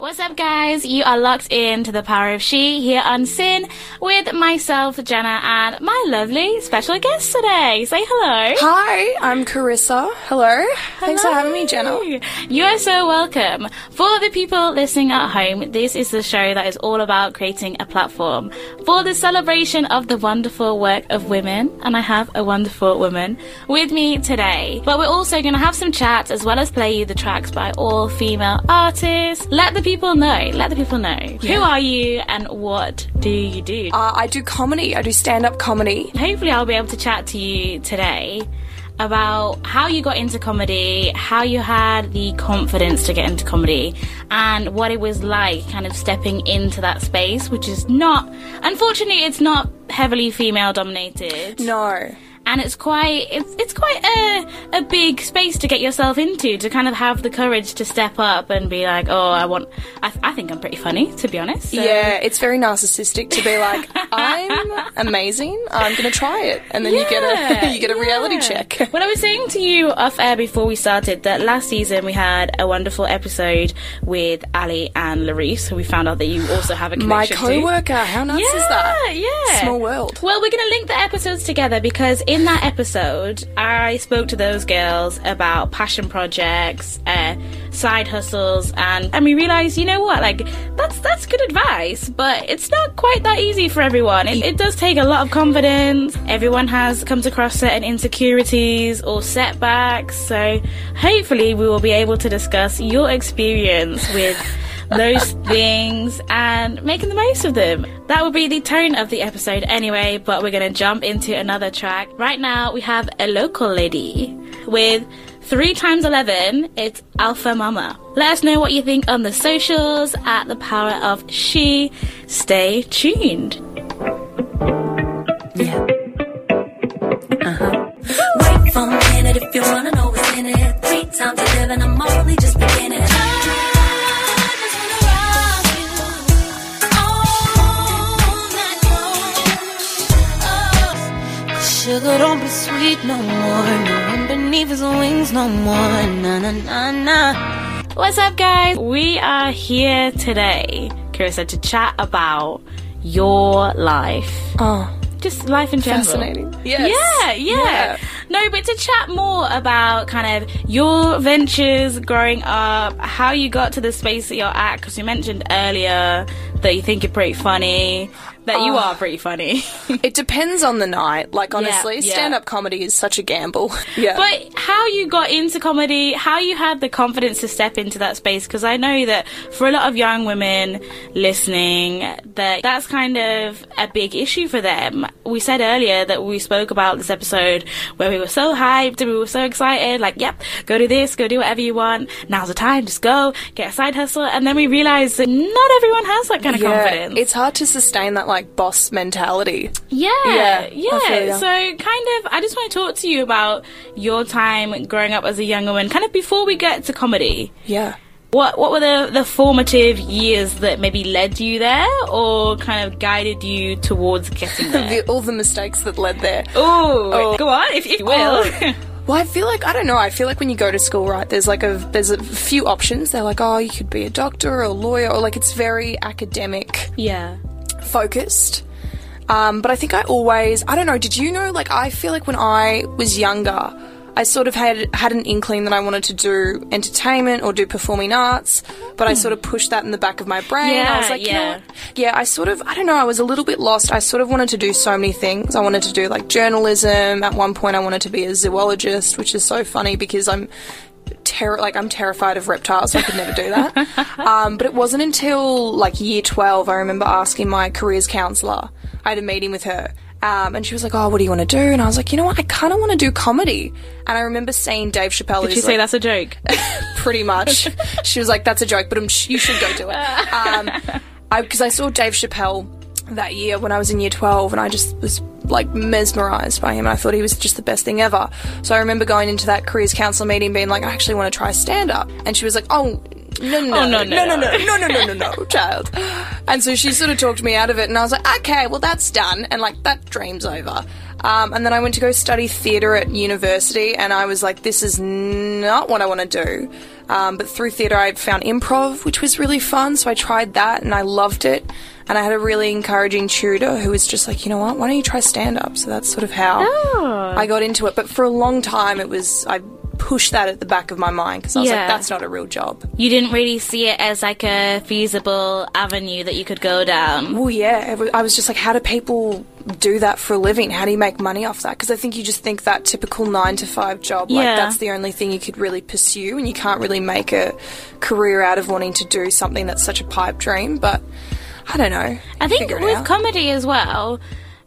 What's up, guys? You are locked in to the power of she here on SYN with myself, Jenna, and my lovely special guest today. Say hello. Hi, I'm Charisa. Hello. Thanks for having me, Jenna. You are so welcome. For the people listening at home, this is the show that is all about creating a platform for the celebration of the wonderful work of women, and I have a wonderful woman with me today. But we're also going to have some chats as well as play you the tracks by all female artists. Let the people know. Let the people know. Who are you and what do you do? Uh, I do comedy. I do stand-up comedy. Hopefully, I'll be able to chat to you today about how you got into comedy, how you had the confidence to get into comedy, and what it was like kind of stepping into that space, which is not, unfortunately, it's not heavily female dominated No. And it's quite it's it's quite a a big space to get yourself into to kind of have the courage to step up and be like oh I want I, I think I'm pretty funny to be honest So- Yeah, it's very narcissistic to be like, I'm amazing. I'm gonna try it, and then you get a you get a reality check. Well, I was saying to you off air before we started that last season we had a wonderful episode with Ali and Larice, who we found out that you also have a connection to. My co-worker. How nice Yeah, is that? yeah. Small world. Well, we're going to link the episodes together because in that episode, I spoke to those girls about passion projects, uh, side hustles, and and we realized, you know what, like that's that's good advice, but it's not quite that easy for everyone. It, it does take a lot of confidence. Everyone has comes across certain insecurities or setbacks, so hopefully we will be able to discuss your experience with those things and making the most of them. That will be the tone of the episode anyway, but we're going to jump into another track. Right now, we have a local lady with 3 times 11. It's Alpha Mama. Let us know what you think on the socials at the power of she. Stay tuned. Wait wings no more. Na na na na. What's up, guys? We are here today, Charisa, to chat about your life. Oh, Just life in general. fascinating. Yes. Yeah, yeah, Yeah. No, but to chat more about kind of your ventures growing up, how you got to the space that you're at, because you mentioned earlier that you think you're pretty funny, that you Oh. are pretty funny. It depends on the night. Like honestly, yeah. stand-up comedy is such a gamble. yeah. But how you got into comedy, how you had the confidence to step into that space, because I know that for a lot of young women listening, that that's kind of a big issue for them. We said earlier that we spoke about this episode where we were so hyped and we were so excited, like, yep, go do this, go do whatever you want. Now's the time, just go, get a side hustle. And then we realized that not everyone has that kind of yeah, confidence. it's hard to sustain that like boss mentality. Yeah, Yeah, yeah. I feel ya. So, kind of, I just want to talk to you about your time growing up as a young woman, kind of before we get to comedy. Yeah. What what were the, the formative years that maybe led you there, or kind of guided you towards getting there? The, all the mistakes that led there. oh, go on, if, if you will. Oh. Well, I feel like I don't know. I feel like when you go to school, right? There's like a there's a few options. They're like, oh, you could be a doctor or a lawyer, or like it's very academic yeah. Focused. Um, but I think I always I don't know. Did you know? Like I feel like when I was younger, I sort of had had an inkling that I wanted to do entertainment or do performing arts, but I sort of pushed that in the back of my brain. I was Yeah, like, you know yeah. yeah, I sort of I don't know. I was a little bit lost. I sort of wanted to do so many things. I wanted to do like journalism. At one point, I wanted to be a zoologist, which is so funny because I'm terror like I'm terrified of reptiles, so I could never do that. um, but it wasn't until like year twelve I remember asking my careers counsellor. I had a meeting with her. Um, and she was like, "Oh, what do you want to do?" And I was like, "You know what? I kind of want to do comedy." And I remember seeing Dave Chappelle. Did you say like- that's a joke? pretty much. she was like, "That's a joke, but I'm sh- you should go do it." Um, I because I saw Dave Chappelle that year when I was in year twelve, and I just was like mesmerized by him. I thought he was just the best thing ever. So I remember going into that careers council meeting, being like, "I actually want to try stand up," and she was like, "Oh." No, no, Oh, no, no, no, no, no, no, no, no, no, no, no, child. And so she sort of talked me out of it, and I was like, okay, well, that's done, and like that dream's over. Um, and then I went to go study theatre at university, and I was like, this is not what I want to do. Um, but through theatre, I found improv, which was really fun, so I tried that and I loved it. And I had a really encouraging tutor who was just like, you know what, why don't you try stand up? So that's sort of how Oh. I got into it. But for a long time, it was, I pushed that at the back of my mind because I was Yeah. like, that's not a real job. You didn't really see it as like a feasible avenue that you could go down. Well, yeah, I was just like, how do people do that for a living? How do you make money off that? Because I think you just think that typical nine to five job, like that's the only thing you could really pursue, and you can't really make a career out of wanting to do something that's such a pipe dream. But I don't know. I think with comedy as well,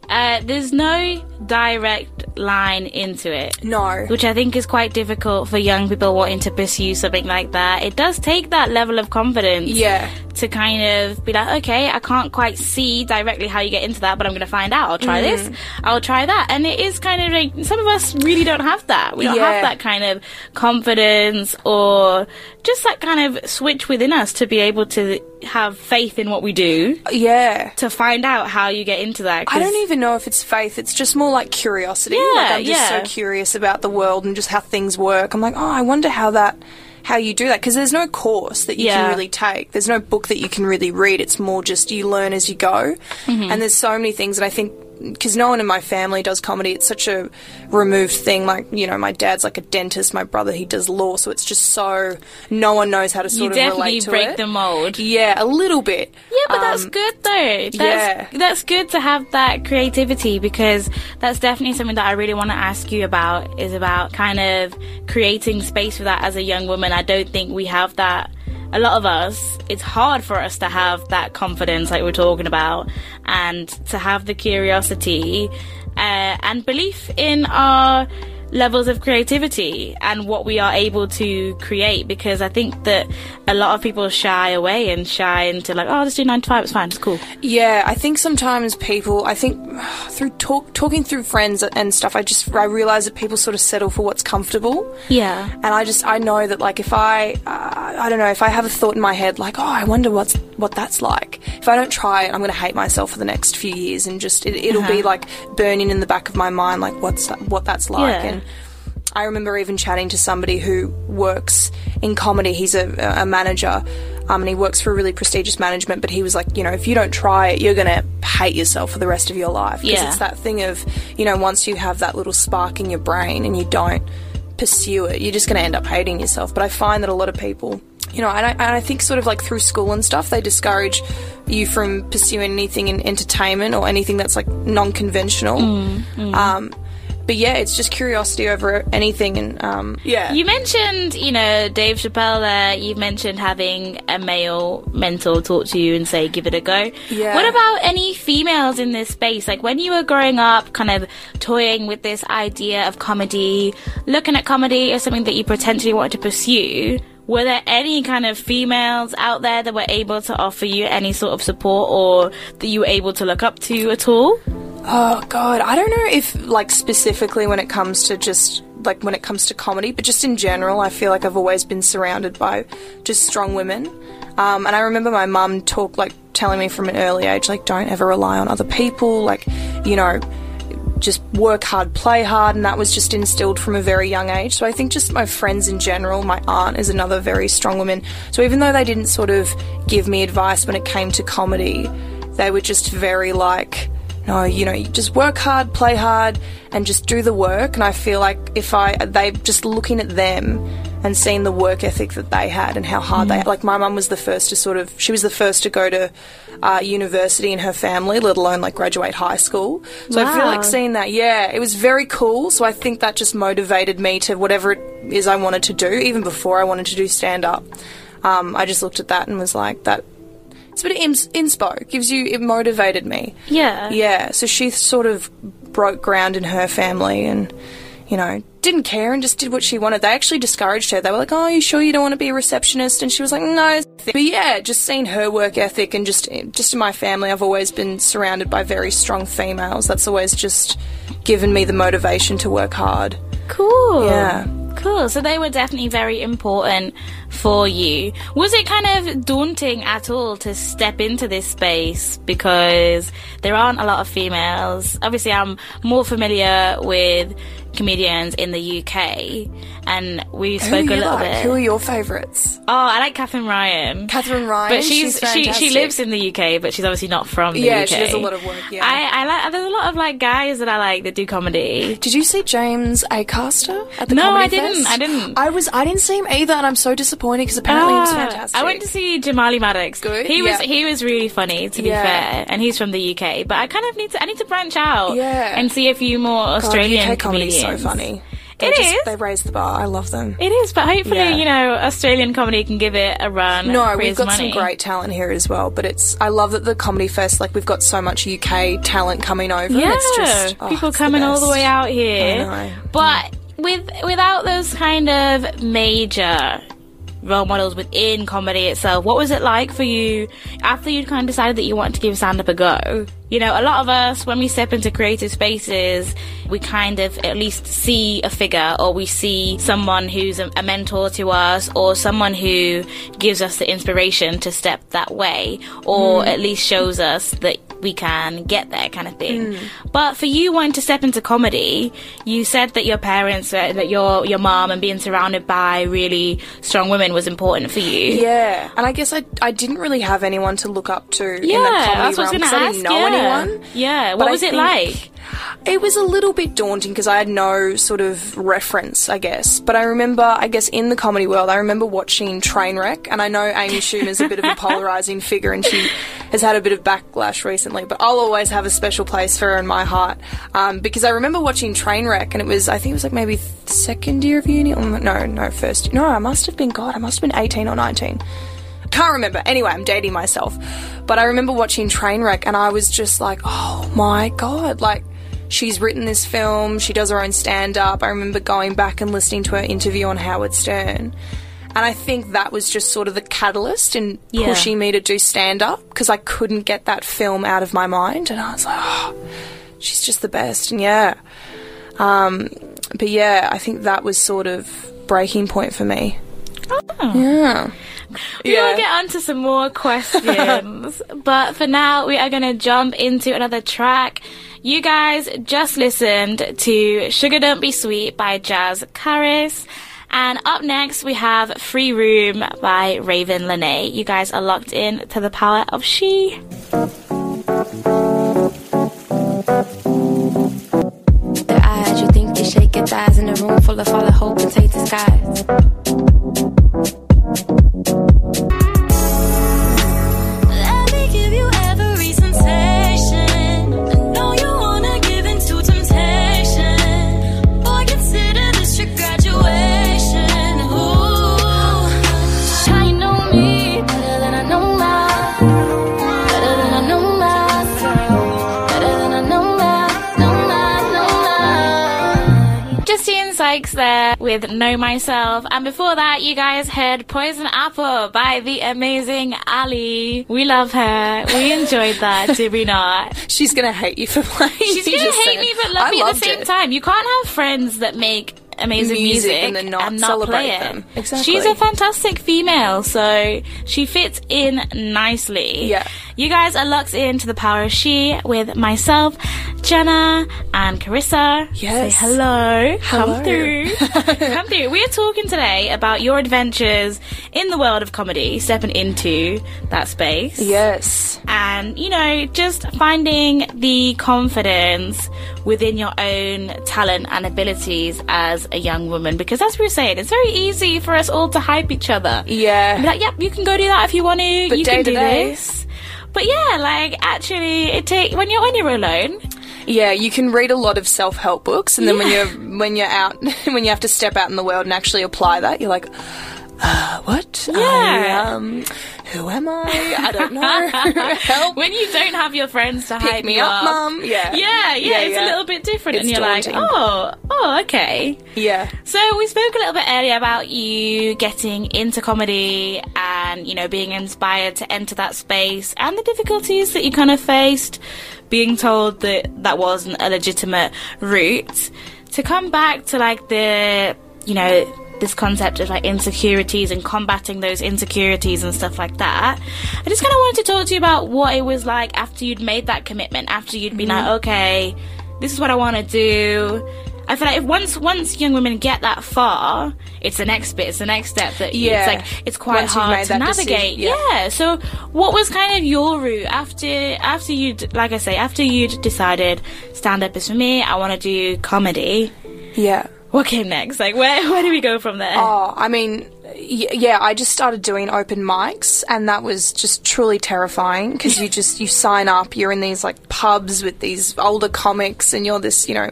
uh, there's no direct line into it. no, Which I think is quite difficult for young people wanting to pursue something like that. It does take that level of confidence yeah, to kind of be like, okay, I can't quite see directly how you get into that, but I'm going to find out. I'll try this, Mm. I'll try that. And it is kind of like, some of us really don't have that. We don't Yeah. have that kind of confidence or just that kind of switch within us to be able to have faith in what we do yeah. to find out how you get into that. I don't even know if it's faith. It's just more like curiosity. Yeah, like I'm just yeah. so curious about the world and just how things work. I'm like, oh, I wonder how that, how you do that because there's no course that you Yeah. can really take. There's no book that you can really read. It's more just you learn as you go. Mm-hmm. And there's so many things, and I think because no one in my family does comedy, it's such a removed thing. Like you know, my dad's like a dentist. My brother he does law, so it's just so no one knows how to You sort of definitely relate to break it. the mold. Yeah, a little bit. Yeah, but that's Um, good though. That's, yeah. that's good to have that creativity because that's definitely something that I really want to ask you about is about kind of creating space for that as a young woman. I don't think we have that. A lot of us, it's hard for us to have that confidence, like we're talking about, and to have the curiosity uh, and belief in our levels of creativity and what we are able to create because I think that a lot of people shy away and shy into like, oh, just do nine to five, it's fine, it's cool. Yeah, I think sometimes people, I think through talk, talking through friends and stuff, I just I realize that people sort of settle for what's comfortable. Yeah. And I just I know that like if I uh, I don't know if I have a thought in my head like oh I wonder what's what that's like if I don't try it I'm going to hate myself for the next few years and just it, it'll be Uh-huh. like burning in the back of my mind like what's that, what that's like Yeah. and I remember even chatting to somebody who works in comedy. He's a, a manager, um, and he works for a really prestigious management. But he was like, you know, if you don't try it, you're gonna hate yourself for the rest of your life. Because Yeah. it's that thing of, you know, once you have that little spark in your brain and you don't pursue it, you're just gonna end up hating yourself. But I find that a lot of people. You know, and I, and I think sort of like through school and stuff, they discourage you from pursuing anything in entertainment or anything that's like non-conventional. Um, but yeah, it's just curiosity over anything, and um, yeah, You mentioned, you know, Dave Chappelle there. You mentioned having a male mentor talk to you and say, give it a go. Yeah. What about any females in this space? Like when you were growing up, kind of toying with this idea of comedy, looking at comedy as something that you potentially wanted to pursue, were there any kind of females out there that were able to offer you any sort of support or that you were able to look up to at all? Oh god, I don't know if like specifically when it comes to just like when it comes to comedy, but just in general, I feel like I've always been surrounded by just strong women. Um, and I remember my mum talk like telling me from an early age, like don't ever rely on other people, like you know, just work hard, play hard, and that was just instilled from a very young age. So I think just my friends in general, my aunt is another very strong woman. So even though they didn't sort of give me advice when it came to comedy, they were just very like, no, you know, you just work hard, play hard, and just do the work. And I feel like if I, they just looking at them and seeing the work ethic that they had and how hard they, like my mum was the first to sort of, she was the first to go to uh, university in her family, let alone like graduate high school. So I feel like seeing that, yeah, it was very cool. So I think that just motivated me to whatever it is I wanted to do, even before I wanted to do stand up. Um, I just looked at that and was like, that. It's a bit of ins- inspo. Gives you it motivated me. Yeah. Yeah, so she sort of broke ground in her family and, you know, didn't care and just did what she wanted. They actually discouraged her. They were like, oh, you sure you don't want to be a receptionist? And she was like, no. But yeah, just seeing her work ethic and just, just in my family, I've always been surrounded by very strong females. That's always just given me the motivation to work hard. Cool. Yeah. Cool. So they were definitely very important for you. Was it kind of daunting at all to step into this space because there aren't a lot of females? Obviously, I'm more familiar with comedians in the UK, and we Who spoke are a little like? bit. Who are your favourites? Oh, I like Katherine Ryan. Katherine Ryan. But she's, she she lives in the UK, but she's obviously not from the Yeah, UK. she does a lot of work, yeah. I, I like. There's a lot of like guys that I like that do comedy. Did you see James Acaster at the No, Comedy I didn't. Fest? I didn't. I was. I didn't see him either, and I'm so disappointed because apparently he was Ah, fantastic. I went to see Jamali Maddix. Good, He was yeah. he was really funny to be Yeah. fair, and he's from the UK. But I kind of need to I need to branch out Yeah. and see a few more God, Australian UK comedy's comedians. so funny. They It just, is. They raise the bar. I love them. It is, but hopefully Yeah. you know Australian comedy can give it a run. No, we've got money. some great talent here as well. But it's I love that the comedy fest like we've got so much UK talent coming over. Yeah, it's just oh, people it's the coming all the way out here. I know. But with without those kind of major role models within comedy itself, what was it like for you after you'd kind of decided that you wanted to give stand up a go? You know, a lot of us, when we step into creative spaces, we kind of at least see a figure or we see someone who's a, a mentor to us or someone who gives us the inspiration to step that way or mm. at least shows us that we can get there kind of thing. But for you wanting to step into comedy, you said that your parents, uh, that your your mom and being surrounded by really strong women was important for you. Yeah, and I guess I I didn't really have anyone to look up to in the comedy that's what I was going because to I didn't know yeah. anyone. Yeah, But what I was it think like? It was a little bit daunting because I had no sort of reference, I guess. But I remember, I guess, in the comedy world, I remember watching Trainwreck, and I know Amy Schumer's a bit of a polarizing figure, and she has had a bit of backlash recently. But I'll always have a special place for her in my heart um, because I remember watching Trainwreck, and it was, I think it was like maybe second year of uni. Or no, no, first. No, I must have been God, I must have been eighteen or nineteen can't remember. Anyway, I'm dating myself. But I remember watching Trainwreck and I was just like, oh my god, like she's written this film, she does her own stand up. I remember going back and listening to her interview on Howard Stern. And I think that was just sort of the catalyst in Yeah. pushing me to do stand up because I couldn't get that film out of my mind. And I was like, oh, she's just the best. And yeah. Um, but yeah, I think that was sort of breaking point for me. Oh. Yeah. We will get onto some more questions, but for now, we are going to jump into another track. You guys just listened to Sugar Don't Be Sweet by Jazz Caris. And up next, we have Free Room by Raven Lene. You guys are locked in to the power of she. Their eyes, you think you shake your thighs in a room full of all the hope and take disguise. There with Know Myself. And before that, you guys heard Poison Apple by the amazing Ali. We love her. We enjoyed that, did we not? She's gonna hate you for playing. She's gonna hate said. me but love I me at the same it. time. You can't have friends that make amazing Music music, and then not play celebrate it. them. Exactly. She's a fantastic female, so she fits in nicely. Yeah. You guys are locked into the power of she with myself, Jenna, and Charisa. Yes. Say hello. Hello. Come through. Come through. We're talking today about your adventures in the world of comedy, stepping into that space Yes. and you know just finding the confidence within your own talent and abilities as a young woman because as we were saying it's very easy for us all to hype each other Yeah. like yep you can go do that if you want to But you can do day- this but yeah like actually it take when you're when you're alone. Yeah, you can read a lot of self-help books, and then when you're when you're out, when you have to step out in the world and actually apply that, you're like, uh, what? Yeah. I, um, who am I? I don't know. Help. when you don't have your friends to Pick hype me up, mum. Yeah. yeah, yeah, Yeah, it's yeah. a little bit different, It's and you're daunting. like, oh, oh, okay. Yeah. So we spoke a little bit earlier about you getting into comedy and you know being inspired to enter that space and the difficulties that you kind of faced being told that that wasn't a legitimate route to come back to like the you know this concept of like insecurities and combating those insecurities and stuff like that. I just kind of wanted to talk to you about what it was like after you'd made that commitment, after you'd been Mm-hmm. like, okay, this is what I want to do. I feel like if once once young women get that far, it's the next bit, it's the next step that Yeah. it's like it's quite Once hard to navigate. decision, yeah. yeah. So, what was kind of your route after after you like I say after you'd decided stand up is for me, I want to do comedy. Yeah. What came next? Like where where do we go from there? Oh, I mean, yeah, I just started doing open mics, and that was just truly terrifying because you just you sign up, you're in these like pubs with these older comics, and you're this, you know.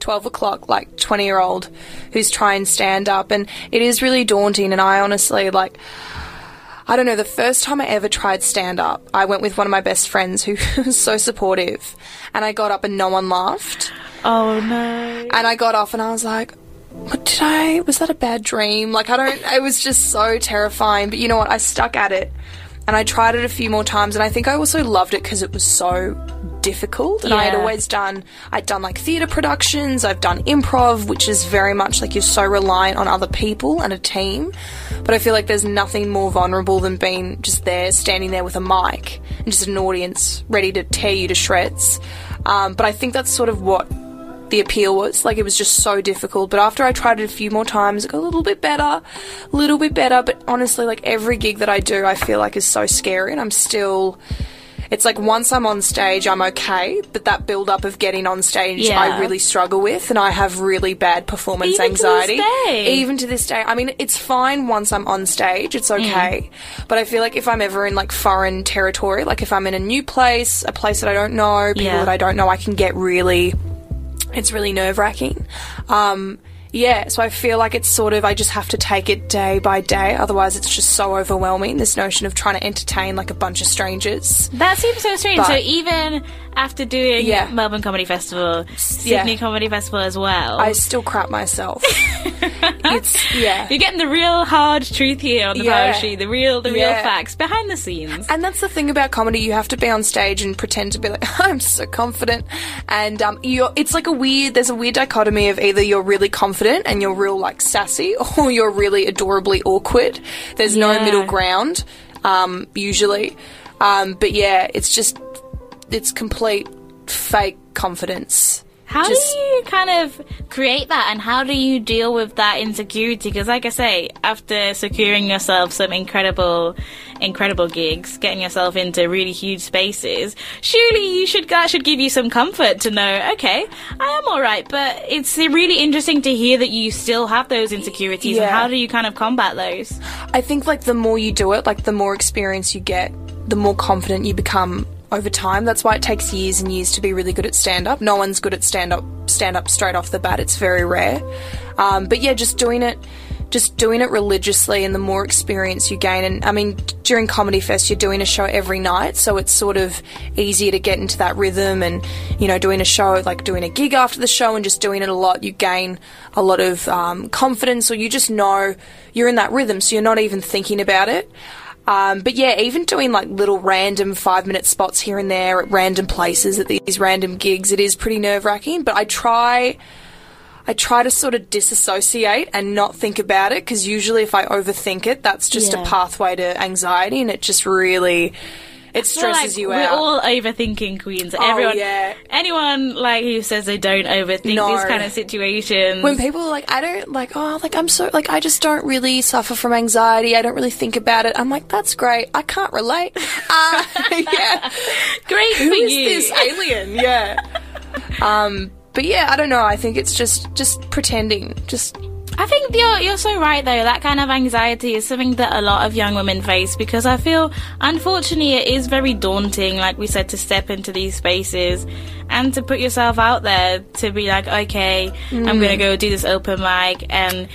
12 o'clock, like 20 year old who's trying stand up, and it is really daunting. And I honestly, like, I don't know, the first time I ever tried stand up, I went with one of my best friends who was so supportive, and I got up and no one laughed. Oh no. And I got off and I was like, what did I, was that a bad dream? Like, I don't, it was just so terrifying. But you know what? I stuck at it and I tried it a few more times. And I think I also loved it because it was so difficult. And I had always done, I'd done like theatre productions, I've done improv, which is very much like you're so reliant on other people and a team. But I feel like there's nothing more vulnerable than being just there, standing there with a mic and just an audience ready to tear you to shreds. Um, but I think that's sort of what the appeal was. Like it was just so difficult. But after I tried it a few more times, it got a little bit better, a little bit better. But honestly, like every gig that I do, I feel like is so scary, and I'm still. It's like once I'm on stage, I'm okay, but that build up of getting on stage, Yeah. I really struggle with, and I have really bad performance Even to this anxiety. day? Even to this day. I mean, it's fine once I'm on stage, it's mm. okay. But I feel like if I'm ever in like foreign territory, like if I'm in a new place, a place that I don't know, people Yeah. that I don't know, I can get really it's really nerve wracking. Um, yeah, so I feel like it's sort of, I just have to take it day by day, otherwise, it's just so overwhelming. This notion of trying to entertain like a bunch of strangers. That seems so strange. But- so even after doing Yeah. Melbourne Comedy Festival, Sydney Comedy Festival as well, I still crap myself. it's, yeah. you're getting the real hard truth here on the Yeah. poetry, the real the real Yeah. facts behind the scenes. And that's the thing about comedy. You have to be on stage and pretend to be like, I'm so confident. And um, you're, it's like a weird, there's a weird dichotomy of either you're really confident and you're real like sassy or you're really adorably awkward. There's no middle ground, um, usually. Um, but yeah, it's just, it's complete fake confidence. How Just- do you kind of create that, and how do you deal with that insecurity? Because, like I say, after securing yourself some incredible, incredible gigs, getting yourself into really huge spaces, surely you should that should give you some comfort to know, okay, I am all right. But it's really interesting to hear that you still have those insecurities, and how do you kind of combat those? I think like the more you do it, like the more experience you get, the more confident you become over time. That's why it takes years and years to be really good at stand up. No one's good at stand up stand up straight off the bat. It's very rare. Um, but yeah, just doing it just doing it religiously and the more experience you gain and I mean during Comedy Fest you're doing a show every night so it's sort of easier to get into that rhythm and you know doing a show like doing a gig after the show and just doing it a lot you gain a lot of um, confidence or you just know you're in that rhythm so you're not even thinking about it um, but yeah, even doing like little random five minute spots here and there at random places at these random gigs, it is pretty nerve wracking. But I try, I try to sort of disassociate and not think about it because usually if I overthink it, that's just Yeah. a pathway to anxiety and it just really, it feel like stresses you out. we're all overthinking queens. Oh, Everyone, yeah. anyone like who says they don't overthink No. these kind of situations. when people are like, I don't like, oh, like I'm so like, I just don't really suffer from anxiety. I don't really think about it. I'm like, that's great. I can't relate. Uh, yeah. Great Who for is you. this alien? Yeah. um, but yeah, I don't know. I think it's just just pretending. Just I think you're you're so right though. That kind of anxiety is something that a lot of young women face because I feel unfortunately it is very daunting, like we said, to step into these spaces and to put yourself out there to be like, okay, I'm Mm. gonna go do this open mic and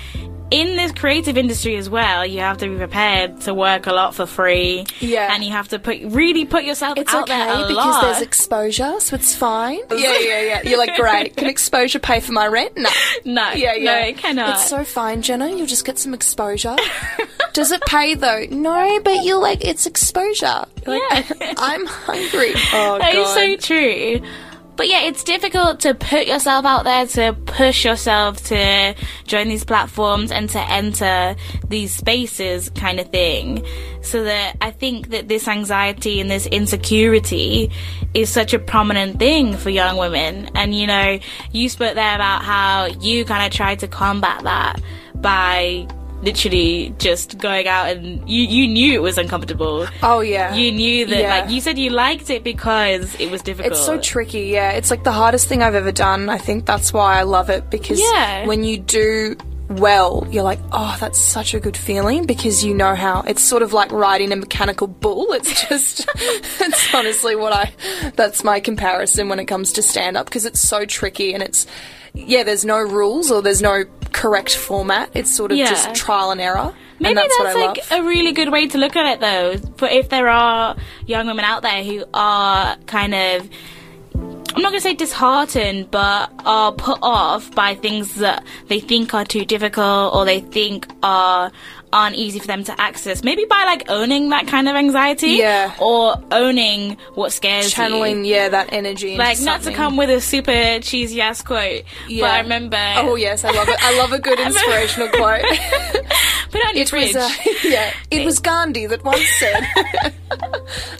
in this creative industry as well, you have to be prepared to work a lot for free. Yeah. And you have to put really put yourself it's out okay there a because lot. there's exposure, so it's fine. Yeah, yeah, yeah. You're like, great. Can exposure pay for my rent? No. no, Yeah, yeah. no, it cannot. It's so fine, Jenna. You'll just get some exposure. Does it pay though? No, but you're like, it's exposure. You're like, Yeah. I'm hungry. Oh That is oh, god. so true. But yeah, it's difficult to put yourself out there, to push yourself to join these platforms and to enter these spaces, kind of thing. So that I think that this anxiety and this insecurity is such a prominent thing for young women. And you know, you spoke there about how you kind of tried to combat that by literally just going out and you, you knew it was uncomfortable. Oh yeah. You knew that, Yeah. like, you said you liked it because it was difficult. It's so tricky, yeah. It's like the hardest thing I've ever done. I think that's why I love it because Yeah. when you do well, you're like, oh, that's such a good feeling because you know how it's sort of like riding a mechanical bull. It's just, it's honestly what I, that's my comparison when it comes to stand up because it's so tricky and it's, yeah, there's no rules or there's no correct format. It's sort of Yeah. just trial and error. Maybe and that's, that's, what I like love. a really good way to look at it, though. But if there are young women out there who are kind of, I'm not going to say disheartened, but are put off by things that they think are too difficult or they think are aren't easy for them to access. Maybe by like owning that kind of anxiety, Yeah. or owning what scares you. Channeling, yeah, that energy. Like not to come with a super cheesy ass quote, but I remember. Oh yes, I love it. I love a good inspirational quote. put on your It fridge. was, uh, yeah, it was Gandhi that once said,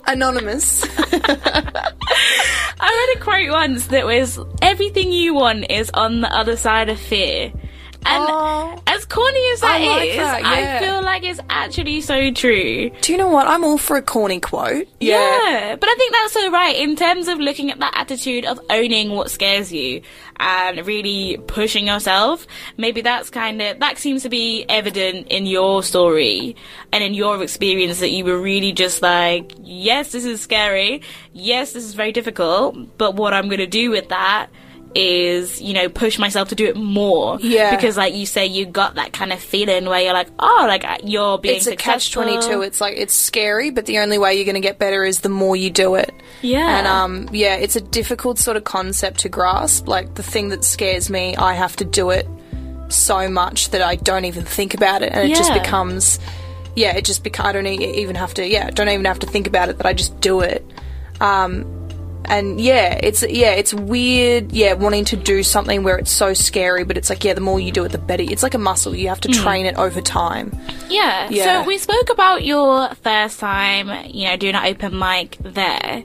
anonymous. I read a quote once that was everything you want is on the other side of fear. And Oh. As corny as that I like is, that, yeah. I feel like it's actually so true. Do you know what? I'm all for a corny quote. Yeah. But I think that's so right in terms of looking at that attitude of owning what scares you and really pushing yourself. Maybe that's kind of, that seems to be evident in your story and in your experience that you were really just like, yes, this is scary. Yes, this is very difficult. But what I'm going to do with that is, you know, push myself to do it more. Yeah. Because like you say, you got that kind of feeling where you're like, oh, like you're being It's a catch twenty two. It's like it's scary, but the only way you're going to get better is the more you do it. Yeah. And um, yeah, it's a difficult sort of concept to grasp. Like the thing that scares me, I have to do it so much that I don't even think about it, and it just becomes, yeah, it just becomes. I don't even have to, yeah, don't even have to think about it. That I just do it. Um, and yeah, it's yeah, it's weird. Yeah, wanting to do something where it's so scary, but it's like yeah, the more you do it, the better. It's like a muscle. You have to hmm. train it over time. Yeah. Yeah. So we spoke about your first time, you know, doing an open mic there.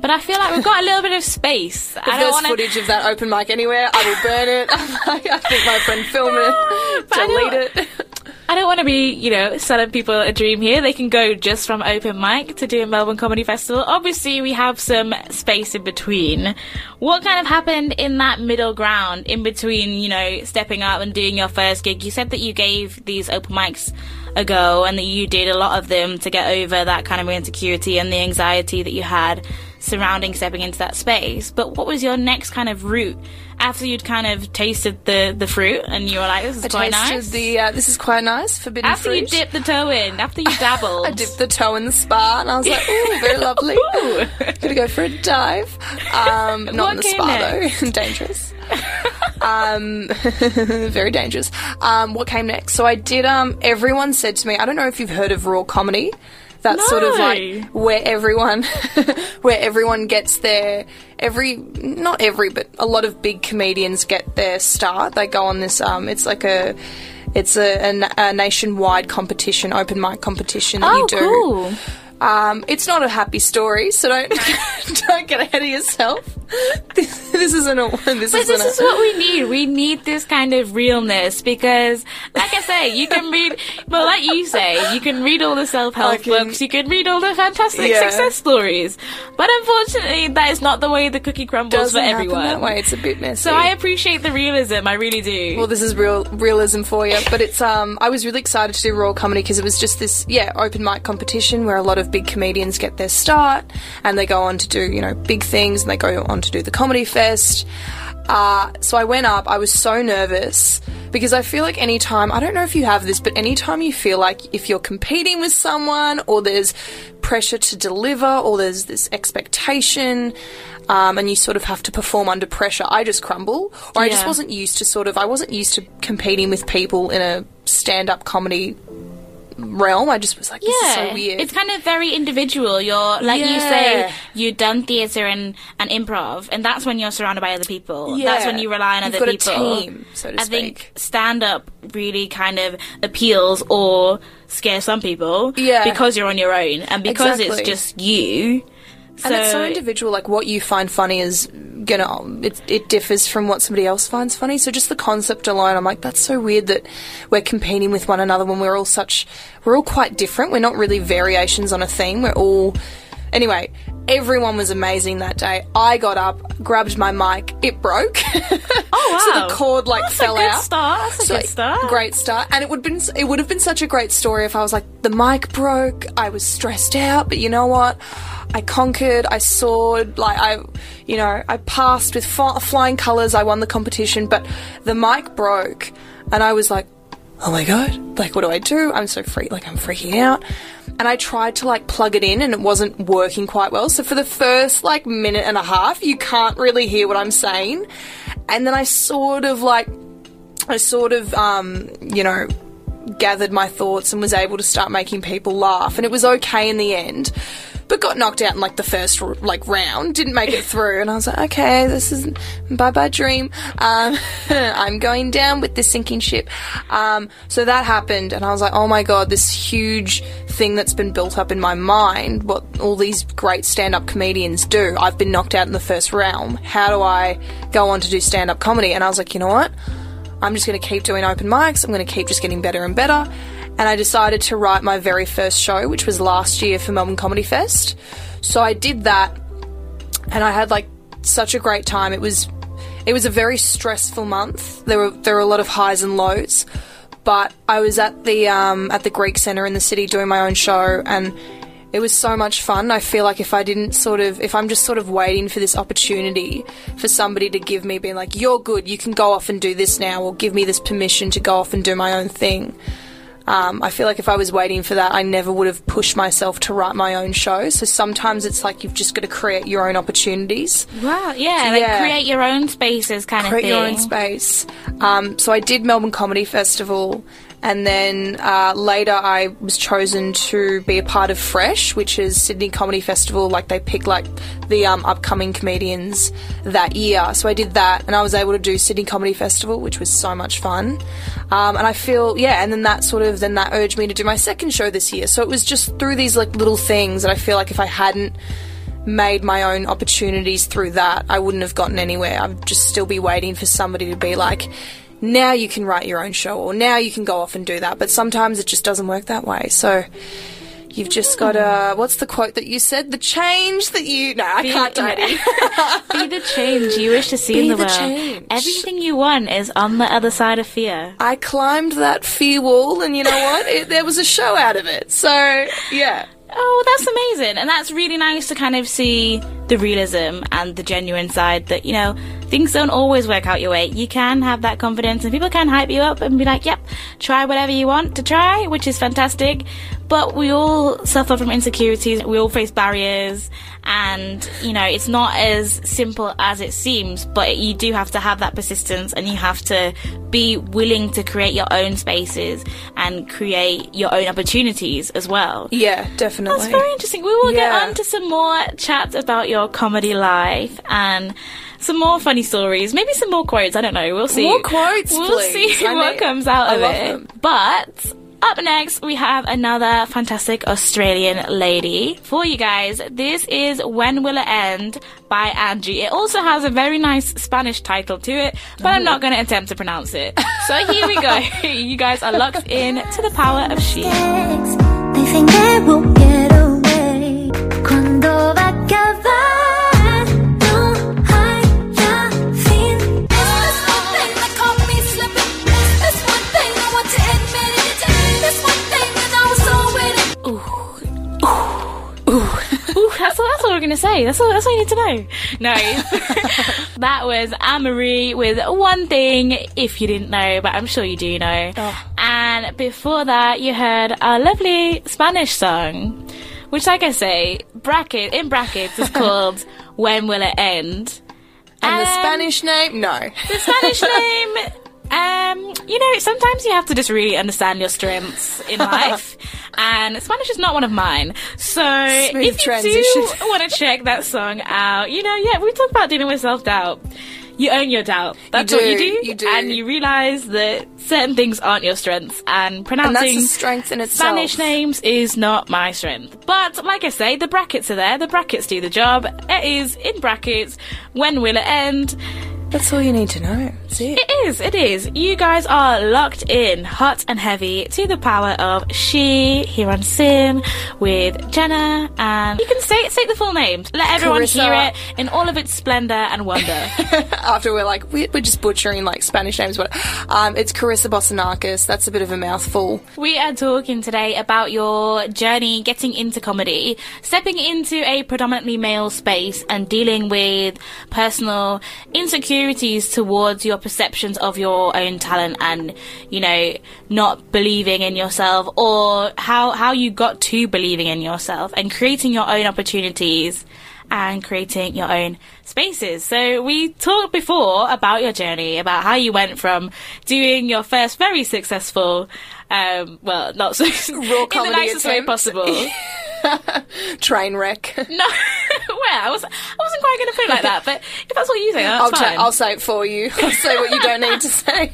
But I feel like we've got a little bit of space. If I don't there's want to. footage of that open mic anywhere, I will burn it. I think my friend film it, delete it. I don't want to be, you know, selling people a dream here. They can go just from open mic to do a Melbourne Comedy Festival. Obviously, we have some space in between. What kind of happened in that middle ground, in between, you know, stepping up and doing your first gig? You said that you gave these open mics a go and that you did a lot of them to get over that kind of insecurity and the anxiety that you had surrounding stepping into that space. But what was your next kind of route after you'd kind of tasted the, the fruit and you were like, this is I quite tasted nice? the. Uh, this is quite nice. Forbidden fruit. After fruit. you dipped the toe in, after you dabbled. I dipped the toe in the spa, and I was like, "Ooh, very lovely." Ooh. Gonna go for a dive. Um, not in the spa next? though. dangerous. um, very dangerous. Um, what came next? So I did. Um, everyone said to me, I don't know if you've heard of raw comedy. That's sort of like where everyone, where everyone gets their every not every, but a lot of big comedians get their start. They go on this. Um, it's like a. It's a, a, a nationwide competition, open mic competition that oh, you do. cool. Um, it's not a happy story, so don't don't get ahead of yourself. This, this isn't a this But isn't this a, is what we need. We need this kind of realness because, like I say, you can read, well, like you say, you can read all the self-help books, you can read all the fantastic Yeah. success stories. But unfortunately, that is not the way the cookie crumbles doesn't for everyone. that way. It's a bit messy. So I appreciate the realism. I really do. well, this is real realism for you, but it's um. I was really excited to do Raw Comedy because it was just this yeah open mic competition where a lot of big comedians get their start and they go on to do you know big things and they go on to do the comedy fest. Uh, so I went up. I was so nervous because I feel like anytime, I don't know if you have this, but anytime you feel like if you're competing with someone or there's pressure to deliver or there's this expectation um, and you sort of have to perform under pressure, I just crumble. Or I just wasn't used to sort of, I wasn't used to competing with people in a stand up comedy realm. I just was like, this is so weird. It's kind of very individual. You're like you say, you've done theatre and, and improv, and that's when you're surrounded by other people. That's when you rely on You've other got a people. team, so I think stand up really kind of appeals or scares some people. Yeah. Because you're on your own and because Exactly. it's just you. And it's so individual. Like what you find funny is gonna it, it differs from what somebody else finds funny. So just the concept alone, I'm like, that's so weird that we're competing with one another when we're all such we're all quite different. We're not really variations on a theme. We're all anyway. Everyone was amazing that day. I got up, grabbed my mic, it broke. Oh, wow! so the cord like That's a fell good out. start. That's a So, good start. Great start. And it would been it would have been such a great story if I was like the mic broke. I was stressed out, but you know what? I conquered. I soared. Like I, you know, I passed with flying colours. I won the competition, but the mic broke, and I was like, oh my god! Like what do I do? I'm so free. Like I'm freaking out. And I tried to like plug it in and it wasn't working quite well. So for the first like minute and a half, you can't really hear what I'm saying. And then I sort of like I sort of, um, you know, gathered my thoughts and was able to start making people laugh, and it was okay in the end. But got knocked out in like the first like round, didn't make it through, and I was like, okay, this is bye bye dream. Um, I'm going down with this sinking ship. Um, so that happened, and I was like, oh my god, this huge thing that's been built up in my mind, what all these great stand up comedians do. I've been knocked out in the first round. How do I go on to do stand up comedy? And I was like, you know what? I'm just going to keep doing open mics. I'm going to keep just getting better and better. And I decided to write my very first show, which was last year for Melbourne Comedy Fest. So I did that, and I had like such a great time. It was, it was a very stressful month. There were there were a lot of highs and lows, but I was at the um, at the Greek Centre in the city doing my own show, and it was so much fun. I feel like if I didn't sort of, if I'm just sort of waiting for this opportunity for somebody to give me, being like, you're good, you can go off and do this now, or give me this permission to go off and do my own thing. Um, I feel like if I was waiting for that, I never would have pushed myself to write my own show. So sometimes it's like you've just got to create your own opportunities Wow, yeah, like Yeah. create your own spaces kind create of thing. Create your own space. Um, so I did Melbourne Comedy Festival, and then uh, later I was chosen to be a part of Fresh, which is Sydney Comedy Festival. Like they pick like the um, upcoming comedians that year. So I did that, and I was able to do Sydney Comedy Festival, which was so much fun. Um, and I feel yeah, and then that sort of then that urged me to do my second show this year. So it was just through these like little things that I feel like if I hadn't made my own opportunities through that, I wouldn't have gotten anywhere. I'd just still be waiting for somebody to be like, now you can write your own show, or now you can go off and do that. But sometimes it just doesn't work that way. So you've just got to, what's the quote that you said? The change that you, no, I can't do it. Be the change you wish to see Be in the, the world. change. Everything you want is on the other side of fear. I climbed that fear wall, and you know what? It, there was a show out of it. So, yeah. Oh, that's amazing. And that's really nice to kind of see the realism and the genuine side that, you know, things don't always work out your way. You can have that confidence and people can hype you up and be like, yep, try whatever you want to try, which is fantastic. But we all suffer from insecurities. We all face barriers and, you know, it's not as simple as it seems, but you do have to have that persistence and you have to be willing to create your own spaces and create your own opportunities as well. Yeah, definitely. That's very interesting. We will Yeah. get on to some more chats about your comedy life and some more funny stories. Maybe some more quotes. I don't know. We'll see. More quotes, We'll please. see I what need- comes out I of love it. them. But up next, we have another fantastic Australian lady for you guys. This is When Will It End by Angie. It also has a very nice Spanish title to it, but I'm not going to attempt to pronounce it. So here we go. you guys are locked in to the power of she. That's all, that's all we're gonna say. That's all. That's all you need to know. No, that was Anne Marie with one thing. If you didn't know, but I'm sure you do know. And before that, you heard a lovely Spanish song, which, like I say, bracket in brackets is called "When Will It End." And the Um, Spanish name? No. the Spanish name Um, you know, sometimes you have to just really understand your strengths in life, and Spanish is not one of mine. So Smooth if you transition. do want to check that song out, you know, yeah, we talk about dealing with self doubt. You own your doubt. That's what you do, you do. and you realize that certain things aren't your strengths, and And pronouncing that's a strength in itself. Spanish names is not my strength. But like I say, the brackets are there. The brackets do the job. It is in brackets. When will it end? That's all you need to know. That's it. It is, it is. You guys are locked in, hot and heavy, to the power of She here on SYN with Jenna, and you can say say the full names. Let everyone Charisa. hear it in all of its splendor and wonder. After we're like, we're, we're just butchering like Spanish names, but um, it's Charisa Bossinakis. That's a bit of a mouthful. we are talking today about your journey getting into comedy, stepping into a predominantly male space, and dealing with personal insecurities towards your perceptions of your own talent and, you know, not believing in yourself or how, how you got to believing in yourself and creating your own opportunities and creating your own spaces. So we talked before about your journey, about how you went from doing your first very successful, um, well, not so in the comedy nicest way possible. Train wreck. no, well, I was I wasn't quite going to put it like that, but if that's what you think, that's I'll, fine. ta- I'll say it for you. I'll say what you don't need to say.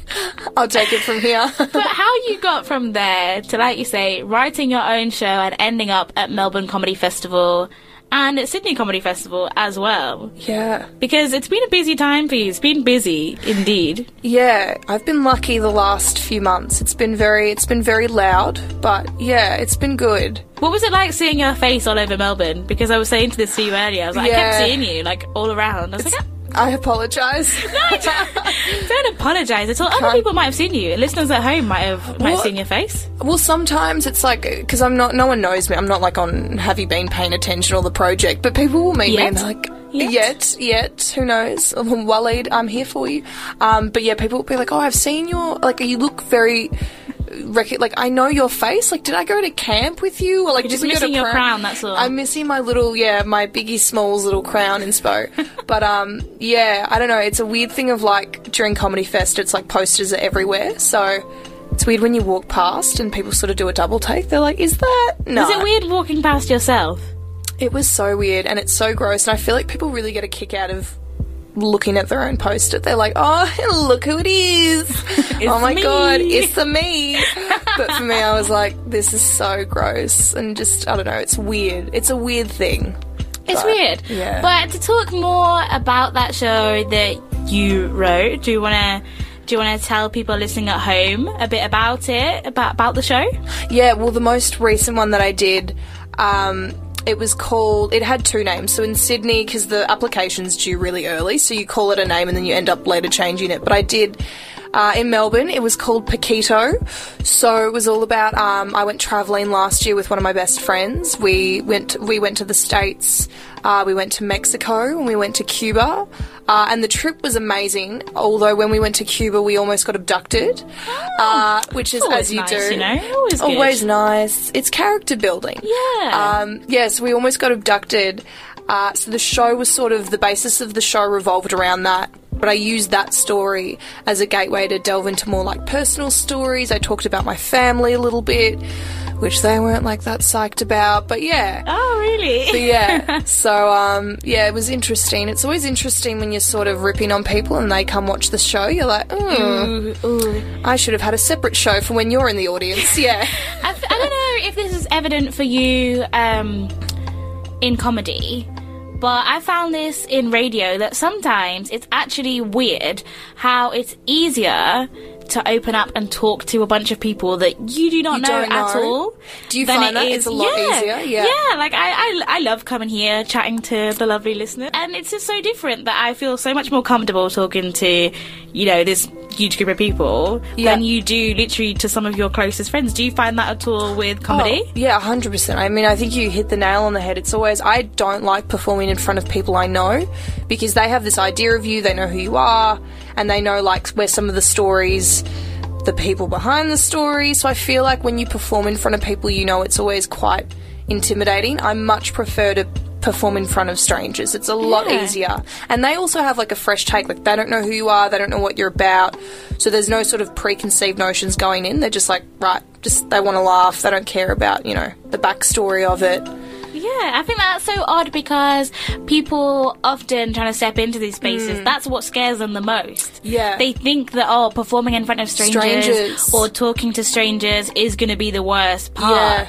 I'll take it from here. but how you got from there to, like you say, writing your own show and ending up at Melbourne Comedy Festival and Sydney Comedy Festival as well? yeah. Because it's been a busy time for you. It's been busy indeed. Yeah, I've been lucky the last few months. It's been very it's been very loud, but yeah, it's been good. What was it like seeing your face all over Melbourne? Because I was saying to this to you earlier, I was like, I kept seeing you like all around. I was like, "Ah, I apologise. don't apologise at all. Other people might have seen you. Listeners at home might have might have seen your face. well, sometimes it's like because I'm not. No one knows me. I'm not like on. Have you been paying attention or the project? But people will meet me and they're like. Yet? Yet, yet, who knows? Waleed, I'm here for you. Um, but yeah, people will be like, "Oh, I've seen your like. You look very, rec- like I know your face. Like, did I go to camp with you? Or like, You're did just we go to missing your crown, that's all. I'm missing my little, yeah, my Biggie Smalls little crown inspo. but um, yeah, I don't know. It's a weird thing of like during Comedy Fest, it's like posters are everywhere. So it's weird when you walk past and people sort of do a double take. They're like, "Is that no?" Was it weird walking past yourself? It was so weird and it's so gross. And I feel like people really get a kick out of looking at their own poster. They're like, oh, look who it is. oh my me." god, it's the me. but for me, I was like, this is so gross. And just, I don't know, it's weird. It's a weird thing. It's But, weird. yeah. But to talk more about that show that you wrote, do you want to do you want to tell people listening at home a bit about it, about about the show? Yeah, well, the most recent one that I did, um, it was called. It had two names. So in Sydney, because the application's due really early, so you call it a name and then you end up later changing it. But I did. Uh, in Melbourne, it was called Paquito. So it was all about. Um, I went traveling last year with one of my best friends. We went. We went to the states. Uh, we went to Mexico and we went to Cuba. Uh, and the trip was amazing. Although when we went to Cuba, we almost got abducted, uh, which is as you nice, do. you know? Always always nice. It's character building. Yeah. Um, yeah, so we almost got abducted. Uh, so the show was sort of the basis of the show revolved around that. But I used that story as a gateway to delve into more like personal stories. I talked about my family a little bit, which they weren't like that psyched about. But yeah. Oh, really? But yeah. so um, yeah, it was interesting. It's always interesting when you're sort of ripping on people and they come watch the show. You're like, oh, Ooh, ooh. I should have had a separate show for when you're in the audience. Yeah. I, f- I don't know if this is evident for you um, in comedy, but I found this in radio that sometimes it's actually weird how it's easier to open up and talk to a bunch of people that you do not You know at know? all. Do you find it that is- it's a lot yeah, easier? Yeah. Yeah, like I, I, I love coming here, chatting to the lovely listeners, And it's just so different that I feel so much more comfortable talking to, you know, this huge group of people Yeah. than you do literally to some of your closest friends. Do you find that at all with comedy? Oh, yeah, 100%. I mean, I think you hit the nail on the head. It's always, I don't like performing in front of people I know because they have this idea of you, they know who you are, and they know, like, where some of the stories, the people behind the story. So I feel like when you perform in front of people you know, it's always quite intimidating. I much prefer to perform in front of strangers. It's a lot Yeah. easier. And they also have like a fresh take. Like they don't know who you are, they don't know what you're about. So there's no sort of preconceived notions going in. They're just like, right, just they want to laugh. They don't care about, you know, the backstory of it. Yeah, I think that's so odd because people often trying to step into these spaces, that's what scares them the most. Mm. Yeah. They think that, oh, performing in front of strangers, Strangers. or talking to strangers is going to be the worst part. Yeah.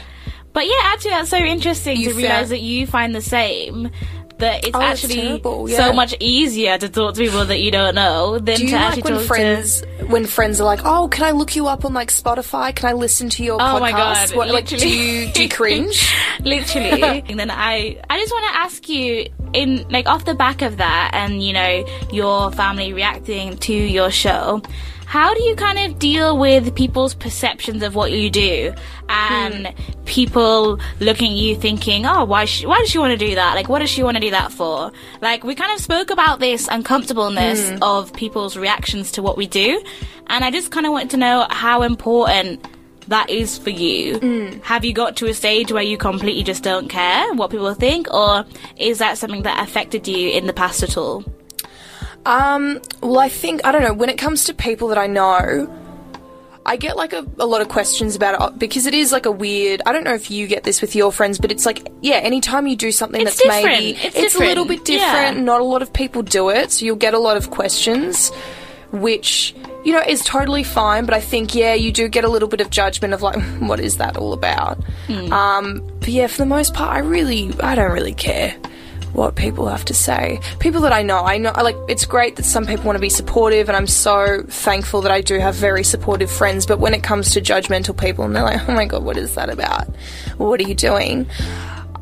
But yeah, actually, that's so interesting You to realize that you find the same. That it's Oh, actually terrible, so much easier to talk to people that you don't know than Do you to actually like when talk friends when friends are like, "Oh, can I look you up on like Spotify? Can I listen to your Oh podcast?" my God, What, like, do you do you cringe? literally. and then I, I just want to ask you, in like off the back of that, and you know your family reacting to your show. How do you kind of deal with people's perceptions of what you do, and hmm. people looking at you thinking, "Oh, why? Sh- why does she want to do that? Like, what does she want to do that for?" Like, we kind of spoke about this uncomfortableness hmm. of people's reactions to what we do, and I just kind of wanted to know how important that is for you. Hmm. Have you got to a stage where you completely just don't care what people think, or is that something that affected you in the past at all? Um, well, I think I don't know. When it comes to people that I know, I get like a, a lot of questions about it because it is like a weird. I don't know if you get this with your friends, but it's like yeah, anytime you do something It's that's maybe different. It's a little bit different. different. Yeah. Not a lot of people do it, so you'll get a lot of questions, which you know is totally fine. But I think yeah, you do get a little bit of judgment of like, what is that all about? Um, but yeah, for the most part, I really, I don't really care what people have to say. People that I know, I know, like, it's great that some people want to be supportive, and I'm so thankful that I do have very supportive friends. But when it comes to judgmental people, and they're like, oh my god, what is that about? What are you doing?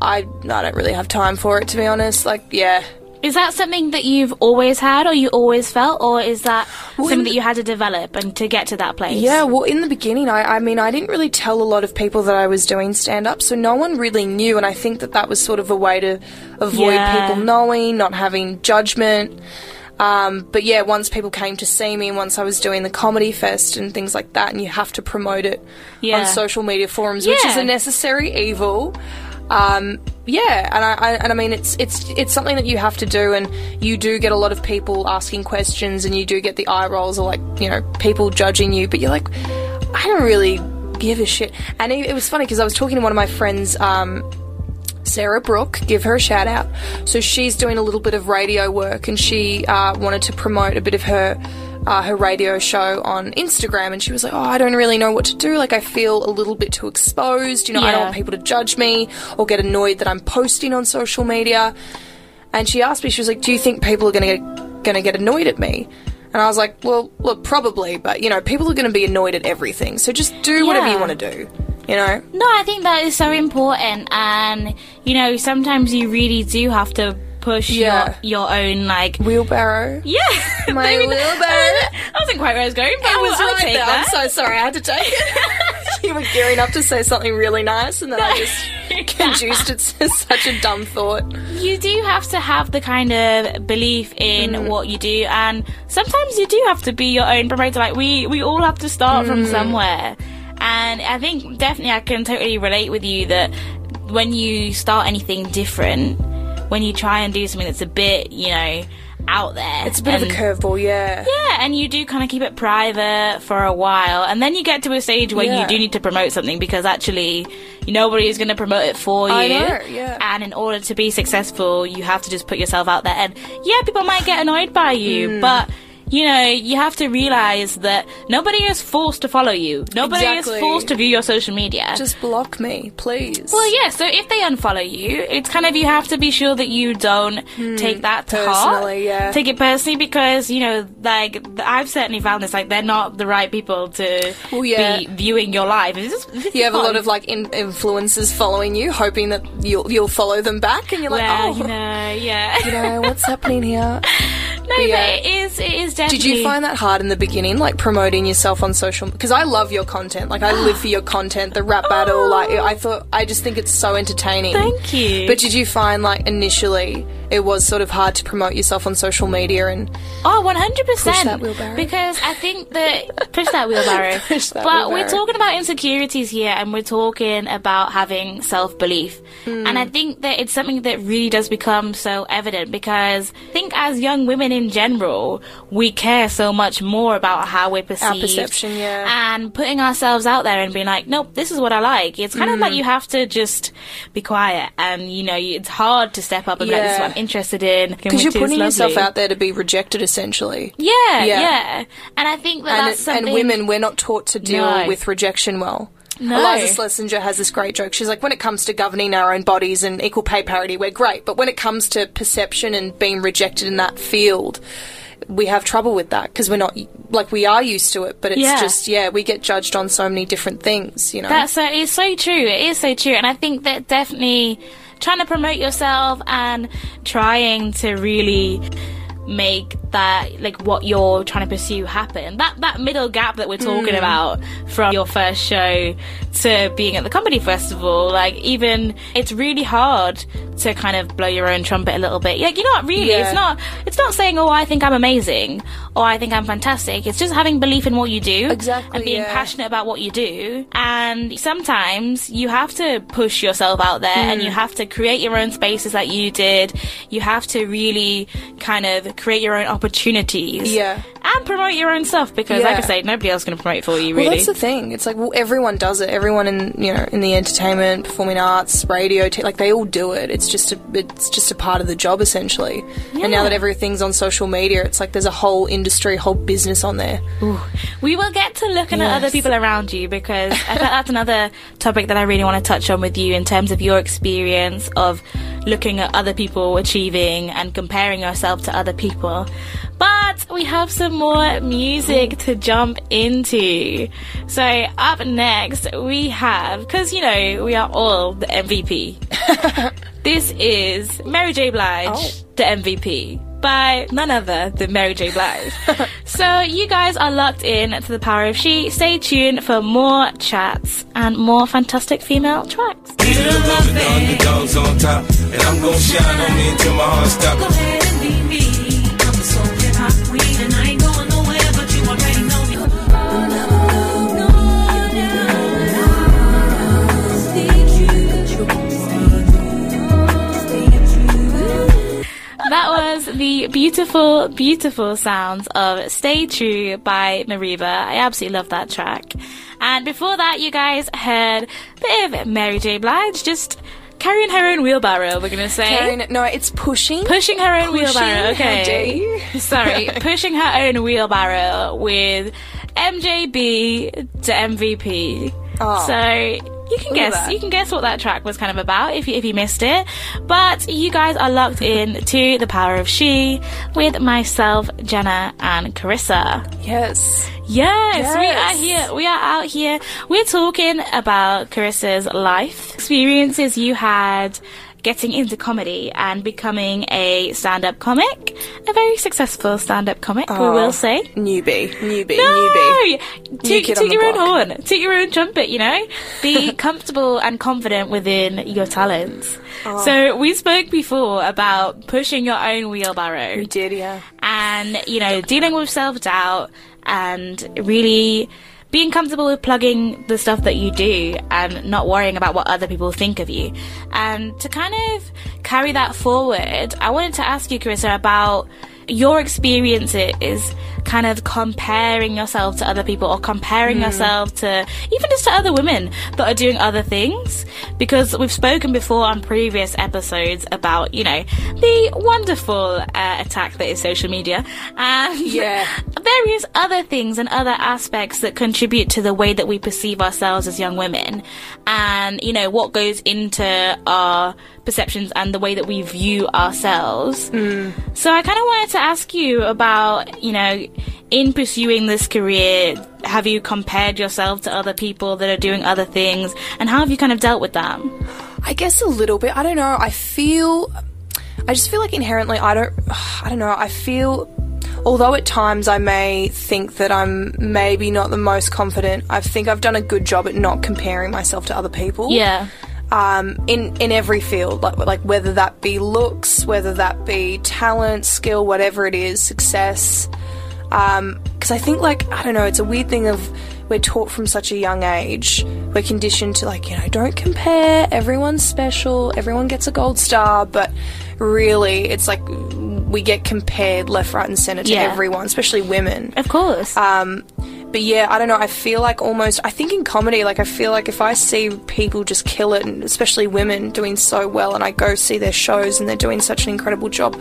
I, I don't really have time for it, to be honest. Like, yeah. Is that something that you've always had, or you always felt, or is that Well, something in that you had to develop and to get to that place? Yeah, well, in the beginning, I, I mean, I didn't really tell a lot of people that I was doing stand up, so no one really knew, and I think that that was sort of a way to avoid Yeah. people knowing, not having judgment. Um, but yeah, once people came to see me, and once I was doing the comedy fest and things like that, and you have to promote it Yeah. on social media forums, which is a necessary evil. Um, yeah, and I, I and I mean it's it's it's something that you have to do, and you do get a lot of people asking questions, and you do get the eye rolls or like you know people judging you, but you're like, I don't really give a shit. And it, it was funny because I was talking to one of my friends. Um, Sarah Brooke, give her a shout out. So she's doing a little bit of radio work, and she uh, wanted to promote a bit of her uh, her radio show on Instagram. And she was like, "Oh, I don't really know what to do. Like, I feel a little bit too exposed. You know, I don't want people to judge me or get annoyed that I'm posting on social media." And she asked me, she was like, "Do you think people are going to get going to get annoyed at me?" And I was like, "Well, look, probably, but you know, people are going to be annoyed at everything. So just do whatever you want to do." You know? No, I think that is so important, and you know, sometimes you really do have to push Yeah. your your own like. Wheelbarrow. Yeah, My I wheelbarrow. That wasn't quite where I was going, but It I was will right that. I'm so sorry. I had to take it. you were gearing up to say something really nice, and then I just conduced it to such a dumb thought. you do have to have the kind of belief in Mm. what you do and sometimes you do have to be your own promoter like we we all have to start from Mm. somewhere and i think definitely i can totally relate with you that when you start anything different when you try and do something that's a bit you know out there It's a bit of a curveball, yeah. yeah, and you do kind of keep it private for a while, and then you get to a stage where Yeah. you do need to promote something because actually nobody is going to promote it for you. I know, yeah. And in order to be successful, you have to just put yourself out there. And yeah, people might get annoyed by you, Hmm. but you know, you have to realize that nobody is forced to follow you. Nobody Exactly. is forced to view your social media. Just block me, please. well, yeah. So if they unfollow you, it's kind of you have to be sure that you don't take that to heart. Hmm. Yeah. Take it personally because you know, like I've certainly found this. Like they're not the right people to Well, yeah. be viewing your life. Just, you have a lot of like in- influencers following you, hoping that you'll you'll follow them back, and you're like, well, oh, you know, yeah. you know, what's happening here? no, yeah. but it is. It is definitely. Did you find that hard in the beginning, like promoting yourself on social? Because I love your content. Like I live for your content. The rap battle. Like I thought, I just think it's so entertaining. Thank you. But did you find like initially it was sort of hard to promote yourself on social media and Oh, 100%. Push that wheelbarrow. Because I think that. Push that wheelbarrow. Push that but we're talking about insecurities here and we're talking about having self belief. Hmm. And I think that it's something that really does become so evident because I think as young women in general, we care so much more about how we're perceived. perception, yeah. And putting ourselves out there and being like, nope, this is what I like. It's kind of Hmm. like you have to just be quiet and, you know, it's hard to step up and be like, this is what I'm interested in. because you're putting yourself out there to be rejected essentially. Yeah, Yeah. yeah, And I think that and, that's something. and women, we're not taught to deal No. with rejection well. No. Iliza Shlesinger has this great joke. She's like, when it comes to governing our own bodies and equal pay parity, we're great. But when it comes to perception and being rejected in that field, we have trouble with that because we're not, like, we are used to it. But it's Yeah. just, yeah, we get judged on so many different things, you know? That's so it's so true. It is so true, and I think that definitely trying to promote yourself and trying to really make that like what you're trying to pursue happen that that middle gap that we're talking Mm. about from your first show to being at the comedy festival like even it's really hard to kind of blow your own trumpet a little bit like you know what really Yeah. it's not it's not saying oh i think i'm amazing or i think i'm fantastic it's just having belief in what you do Exactly, and being yeah. passionate about what you do and sometimes you have to push yourself out there and Mm. you have to create your own spaces like you did you have to really kind of create your own opportunities Yeah. And promote your own stuff because like i Yeah. say nobody else can promote for you Well, really that's the thing. It's like, well, everyone does it. Everyone in you know in the entertainment, performing arts, radio, te- like they all do it. It's just a it's just a part of the job essentially. And now that everything's on social media, it's like there's a whole industry, whole business on there. we will get to looking at other Yes. people around you because I think that's another topic that I really want to touch on with you in terms of your experience of looking at other people achieving and comparing yourself to other people. But we have some more music to jump into. So up next we have, because you know we are all the MVP. this is Mary J. Blige, Oh. the MVP. By none other than Mary J. Blige. so, you guys are locked in to the power of she. Stay tuned for more chats and more fantastic female tracks. Get along, the underdogs on top, and I'm gonna shine on me until my heart stops. Go ahead and be me. I'm the soul hip hop queen, and I That was the beautiful, beautiful sounds of Stay True by Mariva. I absolutely love that track. And before that, you guys heard a bit of Mary J. Blige just carrying her own wheelbarrow, we're gonna say. Karen, no, it's pushing. Pushing her own Pushing? wheelbarrow, okay. Sorry, pushing her own wheelbarrow with MJB to MVP. Oh. Ah. So you can Look guess, you can guess what that track was kind of about if you, if you missed it. But you guys are locked in to the power of she with myself, Jenna, and Charisa. Yes. Yes, yes, we are here. We are out here. We're talking about Charisa's life experiences you had getting into comedy and becoming a stand-up comic, a very successful stand-up comic, we Oh, will ah, say. Newbie, newbie, No, newbie. toot, toot your own horn, toot your own trumpet. You know, be comfortable and confident within your talents. Oh. So we spoke before about pushing your own wheelbarrow We did, yeah. and you know dealing with self-doubt and really being comfortable with plugging the stuff that you do and not worrying about what other people think of you. And to kind of carry that forward i wanted to ask you charisa about your experiences kind of comparing yourself to other people or comparing yourself to even just to other women that are doing other things. Because we've spoken before on previous episodes about you know the wonderful uh, attack that is social media and Yeah. various other things and other aspects that contribute to the way that we perceive ourselves as young women. And you know what goes into our perceptions and the way that we view ourselves. So I kind of wanted to ask you about, you know, in pursuing this career, have you compared yourself to other people that are doing other things, and how have you kind of dealt with that? I guess a little bit. I don't know. I feel. I just feel like inherently, I don't. I don't know. I feel. Although at times I may think that I'm maybe not the most confident, I think I've done a good job at not comparing myself to other people. Yeah. um, in in every field, like like whether that be looks, whether that be talent, skill, whatever it is, success. Because I think like I don't know, it's a weird thing of we're taught from such a young age. We're conditioned to like you know don't compare. Everyone's special. Everyone gets a gold star, but really it's like we get compared left, right, and center to Yeah. everyone, especially women. Of course. Um, but yeah, I don't know. I feel like almost. I think in comedy, like I feel like if I see people just kill it, and especially women doing so well, and I go see their shows and they're doing such an incredible job,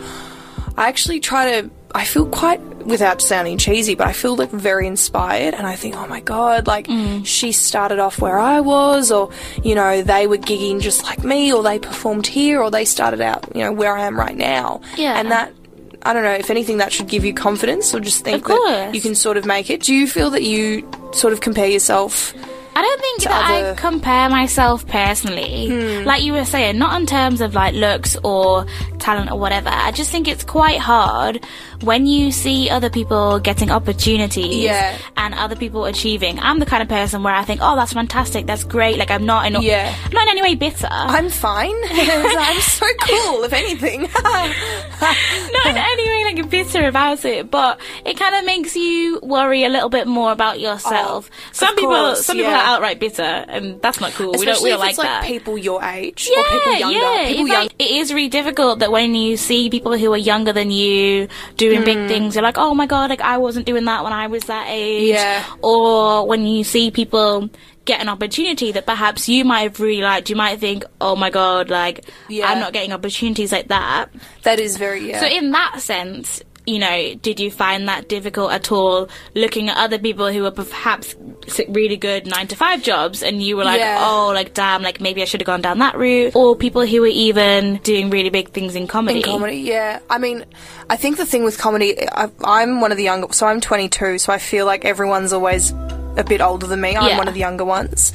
I actually try to. I feel quite, without sounding cheesy, but I feel like very inspired, and I think, oh my god, like she started off where I was, or you know, they were gigging just like me, or they performed here, or they started out, you know, where I am right now. Yeah. and that. I don't know if anything that should give you confidence or just think that you can sort of make it. Do you feel that you sort of compare yourself? I don't think that other- I compare myself personally. Hmm. Like you were saying, not in terms of like looks or talent or whatever. I just think it's quite hard when you see other people getting opportunities Yeah. and other people achieving. I'm the kind of person where I think, oh, that's fantastic, that's great. Like I'm not in, Yeah. I'm not in any way bitter. I'm fine. I'm so cool, if anything. not in any way like bitter about it, but it kind of makes you worry a little bit more about yourself. Oh, some people, course, some people yeah. are outright bitter, and that's not cool. we don't, Especially we don't like it's like that. people your age yeah, or people younger. yeah. people young. like, it is really difficult that when you see people who are younger than you doing Hmm. big things, you're like, oh my god, like I wasn't doing that when I was that age. Yeah. Or when you see people get an opportunity that perhaps you might have really liked, you might think, oh my god, like Yeah. I'm not getting opportunities like that. that is very yeah. So in that sense, you know, did you find that difficult at all looking at other people who were perhaps really good nine to five jobs and you were like, Yeah. oh, like damn, like maybe I should have gone down that route? Or people who were even doing really big things in comedy? in comedy, yeah. I mean, I think the thing with comedy, I, I'm one of the younger, so I'm 22, so I feel like everyone's always a bit older than me. I'm Yeah. one of the younger ones.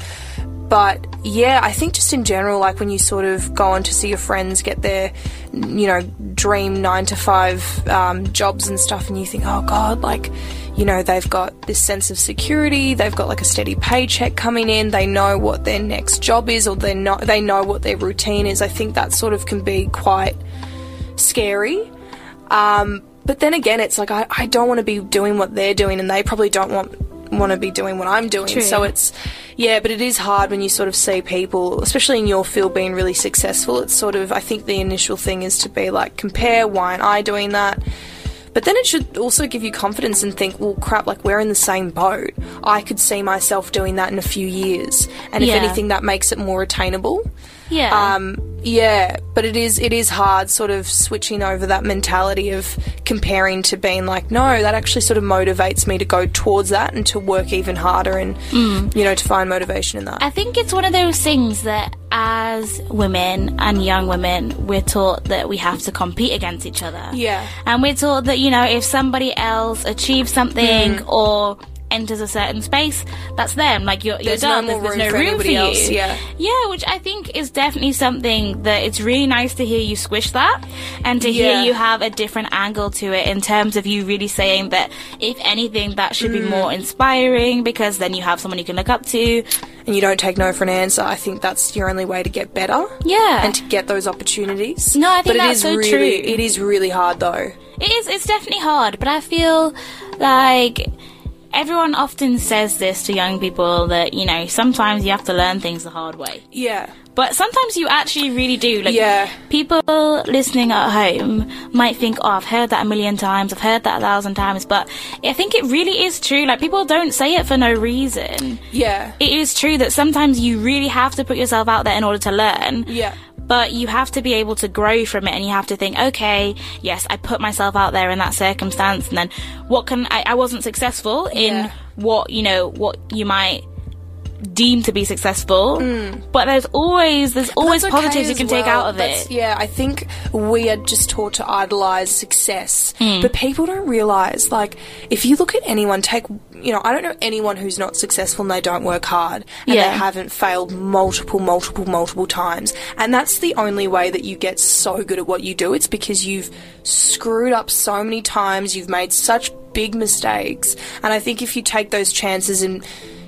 But yeah, I think just in general, like when you sort of go on to see your friends get their, you know, dream nine to five um, jobs and stuff, and you think, oh God, like, you know, they've got this sense of security, they've got like a steady paycheck coming in, they know what their next job is, or they know they know what their routine is. I think that sort of can be quite scary. Um, but then again, it's like I, I don't want to be doing what they're doing, and they probably don't want want to be doing what I'm doing. True. So it's yeah, but it is hard when you sort of see people, especially in your field, being really successful. It's sort of I think the initial thing is to be like compare. Why aren't I doing that? But then it should also give you confidence and think, well, crap, like we're in the same boat. I could see myself doing that in a few years, and Yeah. if anything, that makes it more attainable. Yeah. Um, yeah, but it is it is hard, sort of switching over that mentality of comparing to being like, no, that actually sort of motivates me to go towards that and to work even harder and you know to find motivation in that. I think it's one of those things that as women and young women, we're taught that we have to compete against each other. Yeah. And we're taught that, you know, if somebody else achieves something Hmm. or enters a certain space, that's them. Like you're, you're There's no done. there's, there's room no room for you. else, yeah. Yeah, which I think is definitely something that it's really nice to hear you squish that and to Yeah. hear you have a different angle to it in terms of you really saying that if anything that should Hmm. be more inspiring because then you have someone you can look up to. and you don't take no for an answer. I think that's your only way to get better. Yeah. And to get those opportunities. No, I think but that's is so really, true. It is really hard though. It is. It's definitely hard, but I feel like everyone often says this to young people that you know sometimes you have to learn things the hard way. Yeah. But sometimes you actually really do. Like Yeah. people listening at home might think, "Oh, I've heard that a million times. I've heard that a thousand times." But I think it really is true. Like people don't say it for no reason. Yeah. It is true that sometimes you really have to put yourself out there in order to learn. Yeah. But you have to be able to grow from it and you have to think, okay, yes, I put myself out there in that circumstance and then what can I, I wasn't successful in Yeah. what, you know, what you might deem to be successful. But there's always, there's always. Okay positives you can take out of That's- it. Yeah, I think we are just taught to idolize success, Hmm. but people don't realize like if you look at anyone, take you know, I don't know anyone who's not successful and they don't work hard and Yeah. they haven't failed multiple, multiple, multiple times, and that's the only way that you get so good at what you do. It's because you've screwed up so many times, you've made such big mistakes, and I think if you take those chances and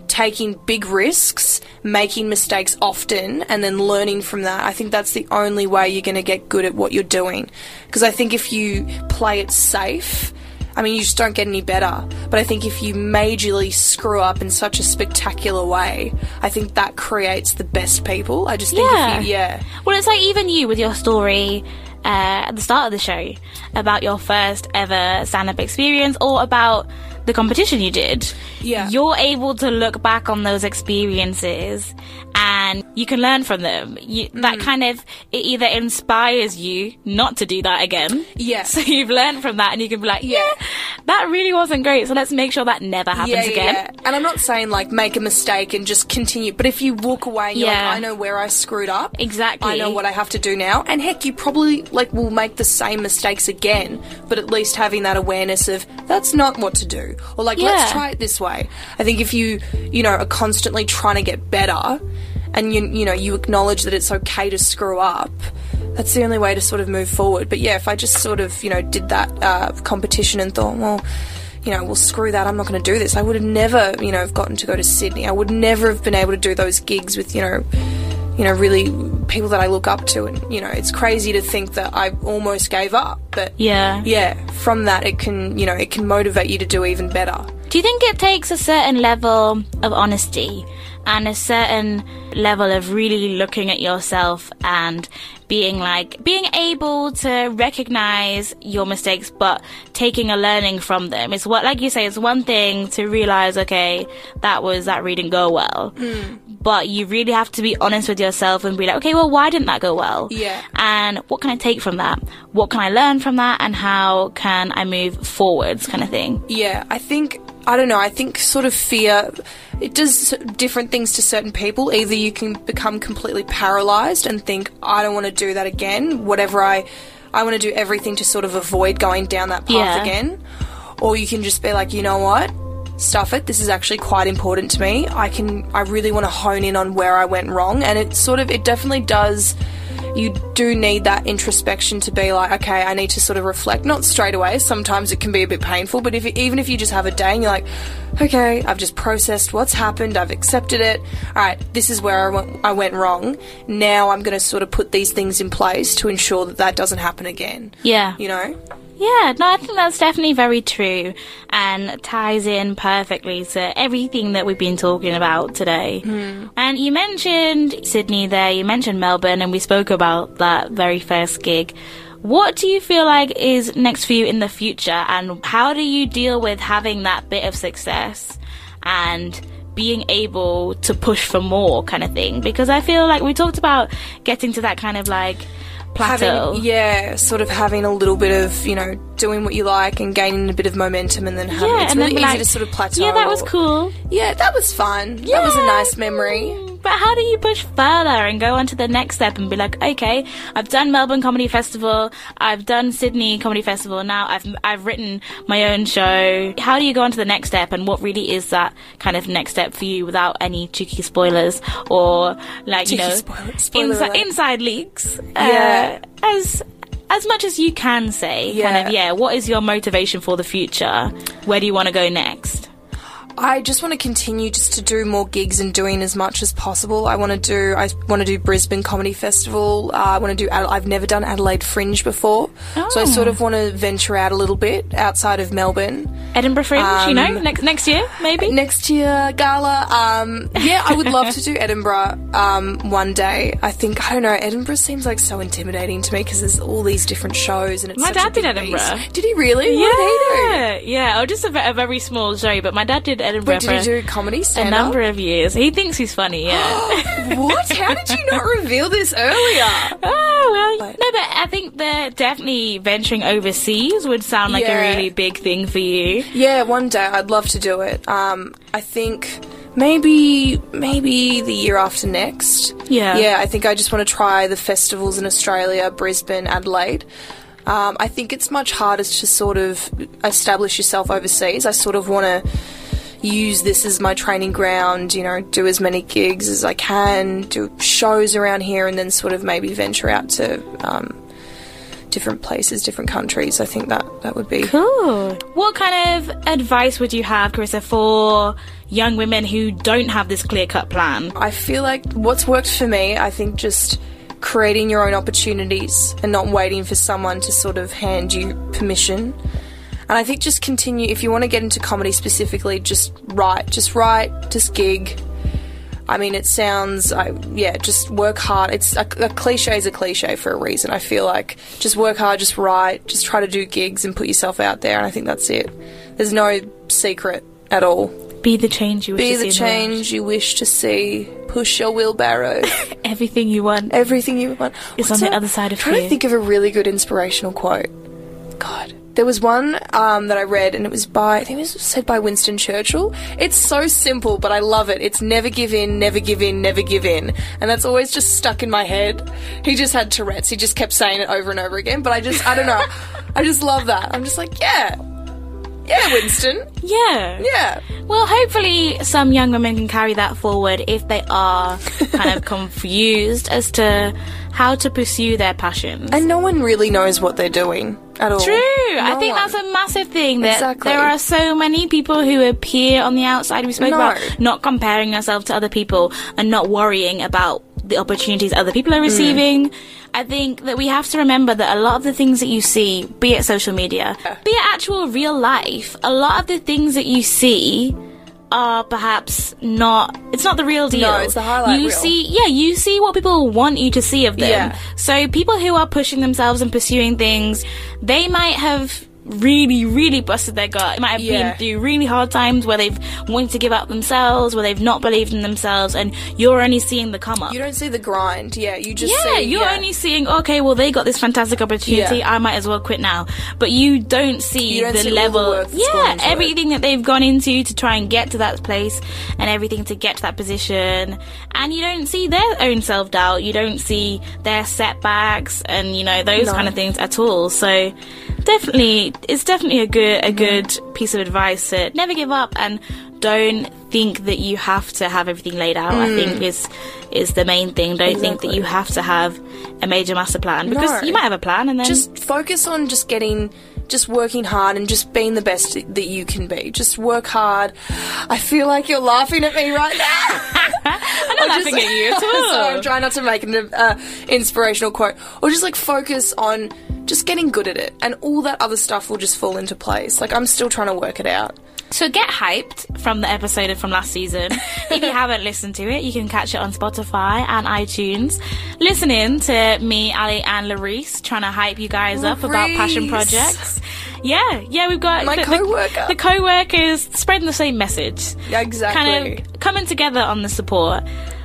taking big risks, making mistakes often, and then learning from that. I think that's the only way you're going to get good at what you're doing. Because I think if you play it safe, I mean, you just don't get any better. But I think if you majorly screw up in such a spectacular way, I think that creates the best people. I just think Yeah. if you, yeah. Well, it's like even you with your story uh, at the start of the show about your first ever stand up experience or about the competition you did. Yeah. You're able to look back on those experiences and you can learn from them. You, Mm. That kind of, it either inspires you not to do that again. Yeah. So you've learned from that and you can be like, yeah, that really wasn't great. So let's make sure that never happens again. And I'm not saying like make a mistake and just continue, but if you walk away and you're Yeah. like, I know where I screwed up. Exactly. I know what I have to do now. And heck, you probably like will make the same mistakes again, but at least having that awareness of that's not what to do. Or like, Yeah. let's try it this way. I think if you, you know, are constantly trying to get better and you, you know, you acknowledge that it's okay to screw up, that's the only way to sort of move forward. But yeah, if I just sort of, you know, did that uh, competition and thought, well, you know, well, screw that, I'm not going to do this. I would have never, you know, have gotten to go to Sydney. I would never have been able to do those gigs with, you know, you know, really people that I look up to. And, you know, it's crazy to think that I almost gave up. But Yeah. yeah, from that, it can, you know, it can motivate you to do even better. Do you think it takes a certain level of honesty and a certain level of really looking at yourself and being like being able to recognize your mistakes but taking a learning from them. It's what like you say it's one thing to realize okay that was that reading go well. Hmm. But you really have to be honest with yourself and be like okay well why didn't that go well? Yeah. and what can i take from that? What can i learn from that? And how can i move forwards kind of thing? Yeah, I think I don't know. I think sort of fear it does different things to certain people. Either you can become completely paralyzed and think I don't want to do that again. Whatever I I want to do everything to sort of avoid going down that path Yeah. again. Or you can just be like, you know what? Stuff it. This is actually quite important to me. I can I really want to hone in on where I went wrong and it sort of it definitely does you do need that introspection to be like, okay, I need to sort of reflect. Not straight away. Sometimes it can be a bit painful, but if even if you just have a day and you're like, okay, I've just processed what's happened, I've accepted it. All right, this is where I went, I went wrong. Now I'm going to sort of put these things in place to ensure that that doesn't happen again. yeah You know? Yeah, no, I think that's definitely very true and ties in perfectly to everything that we've been talking about today. Hmm. And you mentioned Sydney there, you mentioned Melbourne, and we spoke about that very first gig. What do you feel like is next for you in the future, and how do you deal with having that bit of success and being able to push for more kind of thing? Because I feel like we talked about getting to that kind of like plateau. Having, yeah, sort of having a little bit of, you know, doing what you like and gaining a bit of momentum and then having, Yeah, it's really easy like, to sort of plateau. Yeah, that was cool. Yeah, that was fun. Yeah. That was a nice memory. But how do you push further and go on to the next step and be like, okay, I've done Melbourne Comedy Festival, I've done Sydney Comedy Festival, now I've I've written my own show. How do you go on to the next step and what really is that kind of next step for you without any cheeky spoilers or like, you know, spoiler- spoiler insi- inside leaks? Yeah. Uh, as as much as you can say, kind Yeah. of, yeah, what is your motivation for the future? Where do you want to go next? I just want to continue just to do more gigs and doing as much as possible. I want to do I want to do Brisbane Comedy Festival. Uh, I want to do I've never done Adelaide Fringe before, so I Oh. sort of want to venture out a little bit outside of Melbourne. Edinburgh Fringe, you know, Um, next next year, maybe? Next year, gala. Um, yeah, I would love to do Edinburgh um, one day. I think I don't know. Edinburgh seems like so intimidating to me because there's all these different shows and it's My dad did Edinburgh. beast. Did he really? What did he Yeah, yeah. Oh, just a, a very small show, but my dad did Edinburgh Wait, did he do comedy a number of years. He thinks he's funny, yeah. what? How did you not reveal this earlier? oh well, Like- no, but I think that definitely venturing overseas would sound like Yeah. a really big thing for you. Yeah, one day I'd love to do it. Um, I think maybe maybe the year after next. Yeah. Yeah, I think I just want to try the festivals in Australia, Brisbane, Adelaide. Um, I think it's much harder to sort of establish yourself overseas. I sort of want to use this as my training ground, you know, do as many gigs as I can, do shows around here, and then sort of maybe venture out to um, different places, different countries. I think that that would be Cool. What kind of advice would you have, Charisa, for young women who don't have this clear cut plan? I feel like what's worked for me, I think just creating your own opportunities and not waiting for someone to sort of hand you permission. And I think just continue, if you want to get into comedy specifically, just write. Just write, just gig. I mean, it sounds, I, yeah, just work hard. It's a, a cliche is a cliche for a reason. I feel like just work hard, just write, just try to do gigs and put yourself out there. And I think that's it. There's no secret at all. Be the change you wish Be to the see in world. change you wish to see. Push your wheelbarrow. Everything you want. Everything you want. It's on the other side of trying fear. to think of a really good inspirational quote. God. There was one um, that I read, and it was by, I think it was said by Winston Churchill. It's so simple, but I love it. It's never give in, never give in, never give in. And that's always just stuck in my head. He just had Tourette's. He just kept saying it over and over again, but I just, I don't know. I just love that. I'm just like, yeah. Yeah, Winston. Yeah. Yeah. Well, hopefully, some young women can carry that forward if they are kind of confused as to how to pursue their passions. And no one really knows what they're doing at all. True. I think one. that's a massive thing that Exactly. there are so many people who appear on the outside. We spoke No. about not comparing ourselves to other people and not worrying about the opportunities other people are Mm. receiving. I think that we have to remember that a lot of the things that you see, be it social media, be it actual real life, a lot of the things that you see are perhaps not it's not the real deal. No, it's the highlight You reel. see yeah, you see what people want you to see of them. Yeah. So people who are pushing themselves and pursuing things, they might have really, really busted their gut. It might have Yeah. been through really hard times where they've wanted to give up themselves, where they've not believed in themselves, and you're only seeing the come up. You don't see the grind. Yeah, you just yeah, see. you're yeah. only seeing okay. Well, they got this fantastic opportunity. Yeah. I might as well quit now. But you don't see You don't the see the level. gone yeah, into it. everything that they've gone into to try and get to that place, and everything to get to that position. And you don't see their own self doubt. You don't see their setbacks, and you know those No. kind of things at all. So definitely, it's definitely a good a good piece of advice to never give up and don't think that you have to have everything laid out. I think is is the main thing. Don't think that Mm. You have to have a major master plan because No. you might have a plan and then just focus on just getting just working hard and just being the best that you can be just work hard i feel like you're laughing at me right now I'm not laughing at you at all. Sorry, i'm trying not to make an uh, inspirational quote or just like focus on just getting good at it and all that other stuff will just fall into place like i'm still trying to work it out So get hyped from the episode from last season. if you haven't listened to it, you can catch it on Spotify and iTunes. Listen in to me, Ali, and Larice trying to hype you guys up about passion projects. Yeah, yeah, we've got My the, co-worker. The, the co-workers spreading the same message. Yeah, exactly. Kind of coming together on the support.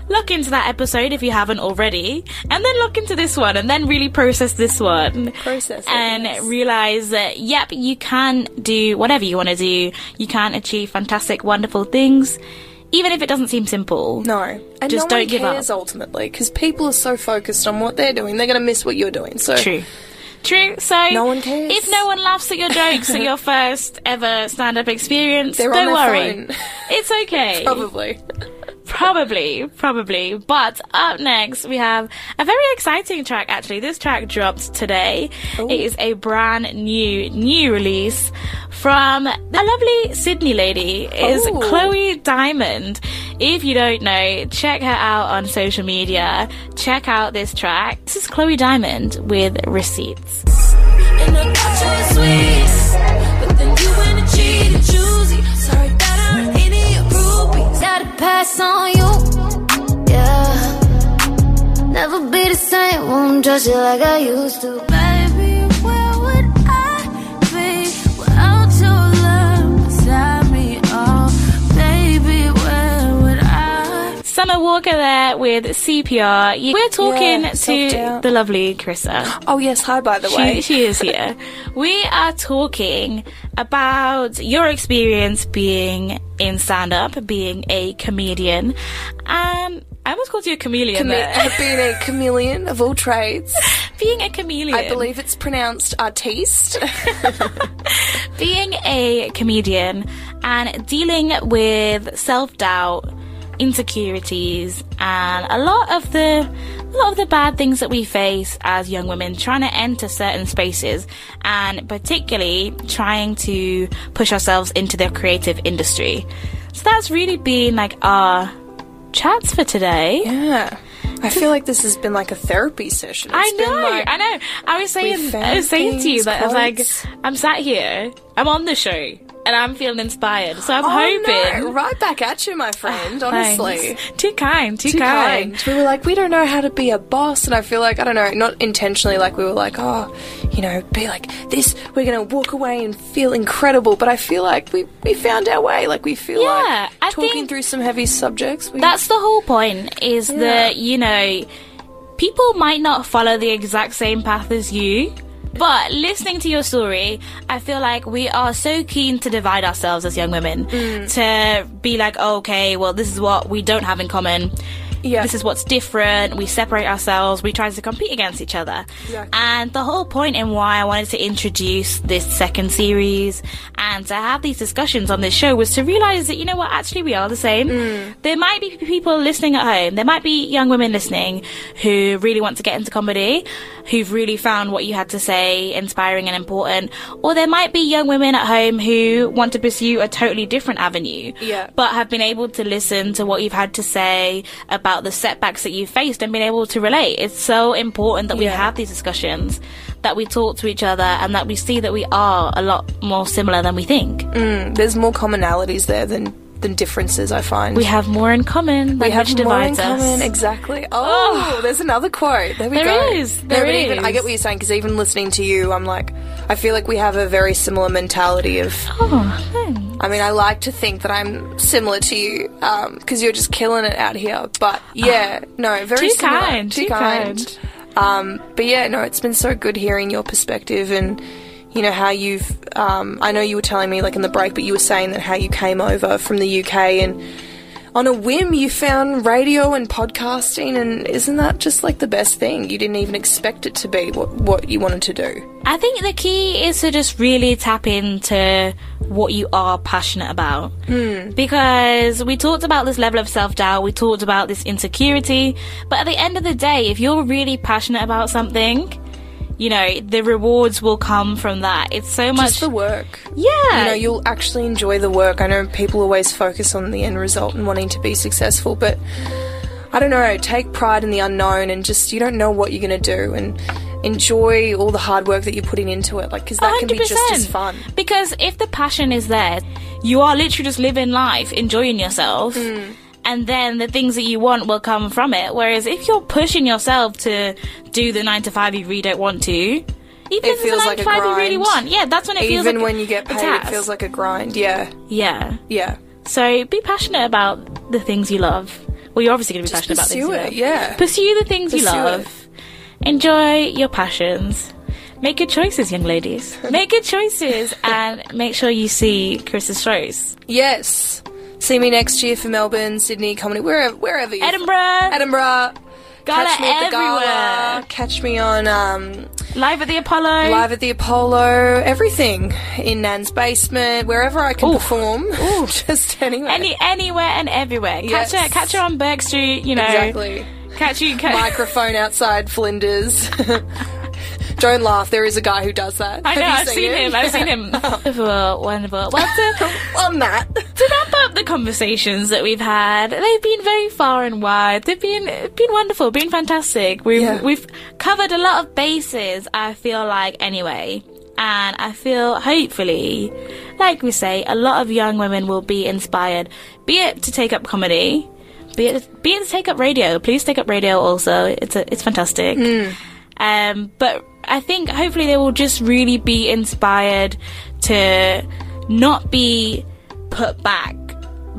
Look into that episode if you haven't already, and then look into this one, and then really process this one. Process it, and yes. realize that yep, you can do whatever you want to do. You can achieve fantastic, wonderful things, even if it doesn't seem simple. no and Just no don't one give up. cares ultimately because people are so focused on what they're doing they're going to miss what you're doing so True. True. So No one cares. if no one laughs at your jokes at your first ever stand-up experience, They're don't worry. phone. It's okay. probably Probably, probably. But up next, we have a very exciting track, actually. This track dropped today. Oh. It is a brand new, new release from a lovely Sydney lady. It is Ooh. Chloe Diamond. If you don't know, check her out on social media. Check out this track. This is Chloe Diamond with Receipts. Pass on you, yeah. Never be the same, won't trust you like I used to. Baby, Summer Walker there with CPR. We're talking Yeah, to the lovely Charisa. oh yes hi by the She, way she is here. we are talking about your experience being in stand up, being a comedian. Um, I almost called you a chameleon Chame- there. being a chameleon of all trades. being a chameleon. I believe it's pronounced artiste. being a comedian and dealing with self doubt, insecurities, and a lot of the a lot of the bad things that we face as young women trying to enter certain spaces and particularly trying to push ourselves into the creative industry. So that's really been like our chats for today. Yeah. I feel like this has been like a therapy session. I It's been know, like- I know. I was saying, I was saying to you that I was like. I'm sat here, I'm on the show, and I'm feeling inspired. So I'm Oh, hoping. no, right back at you, my friend. Ah, honestly, Too kind, too, too kind. kind. We were like, we don't know how to be a boss, and I feel like I don't know, not intentionally. Like we were like, oh, you know, be like this. We're gonna walk away and feel incredible. But I feel like we we found our way. Like we feel Yeah, like talking through some heavy subjects. We, That's the whole point, is Yeah. that, you know, people might not follow the exact same path as you. But listening to your story, I feel like we are so keen to divide ourselves as young women. Mm. To be like, okay, well, this is what we don't have in common. Yeah. This is what's different. We separate ourselves. We try to compete against each other. Exactly. And the whole point in why I wanted to introduce this second series and to have these discussions on this show was to realize that, you know what, actually we are the same. Mm. There might be people listening at home. There might be young women listening who really want to get into comedy, who've really found what you had to say inspiring and important. Or there might be young women at home who want to pursue a totally different avenue. Yeah. But have been able to listen to what you've had to say about the setbacks that you've faced and being able to relate. It's so important that we Yeah. have these discussions, that we talk to each other, and that we see that we are a lot more similar than we think. Mm, there's more commonalities there than than differences. I find We have more in common than We have more in us. common, exactly. Oh, Oh. there's another quote. There we There go. is, No, there but even, I get what you're saying because even listening to you, I'm like, I feel like we have a very similar mentality of. Oh, thanks. I mean, I like to think that I'm similar to you because you're just killing it out here. But yeah, no, very Too similar. kind, too kind. Um, but yeah, no, it's been so good hearing your perspective and you know how you've. Um, I know you were telling me like in the break, but you were saying that how you came over from the UK and on a whim you found radio and podcasting, and isn't that just like the best thing? You didn't even expect it to be what what you wanted to do. I think the key is to just really tap into what you are passionate about. Because we talked about this level of self doubt, we talked about this insecurity, but at the end of the day, if you're really passionate about something, you know, the rewards will come from that. It's so much. Just the work. yeah. you know you'll actually enjoy the work i know people always focus on the end result and wanting to be successful but i don't know take pride in the unknown and just you don't know what you're going to do and enjoy all the hard work that you're putting into it like because that can be just as 100%. fun Because if the passion is there, you are literally just living life, enjoying yourself, Hmm. And then the things that you want will come from it. Whereas if you're pushing yourself to do the nine to five you really don't want to, even if it's feels a nine like to a five you really want, yeah, that's when it feels even like when you get paid it feels like a grind yeah yeah. yeah So be passionate about the things you love. Well, you're obviously going to be passionate about things pursue it, yeah. Pursue the things you love. it. Enjoy your passions. Make good choices, young ladies. Make good choices and make sure you see Chris's shows. yes see me next year for melbourne sydney comedy wherever wherever you Edinburgh, edinburgh Gala catch me at the everywhere. gala catch me on um live at the Apollo. live at the Apollo, everything in Nan's basement, wherever I can Ooh. perform. Just anywhere. Any anywhere and everywhere. Yes. Catch her, catch her on Bourke Street. You know, exactly. catch you. Catch, Microphone outside Flinders. Don't laugh. There is a guy who does that. I know. Have I've you seen him. I've seen him. wonderful, wonderful. Well, to, on that. to wrap up the conversations that we've had, they've been very far and wide. They've been been wonderful, been fantastic. We've Yeah. we've covered a lot of bases. I feel like anyway, and I feel hopefully, like we say, a lot of young women will be inspired, be it to take up comedy. Be it, be it to take up radio. Please take up radio also. It's a, it's fantastic. Um, but I think hopefully they will just really be inspired to not be put back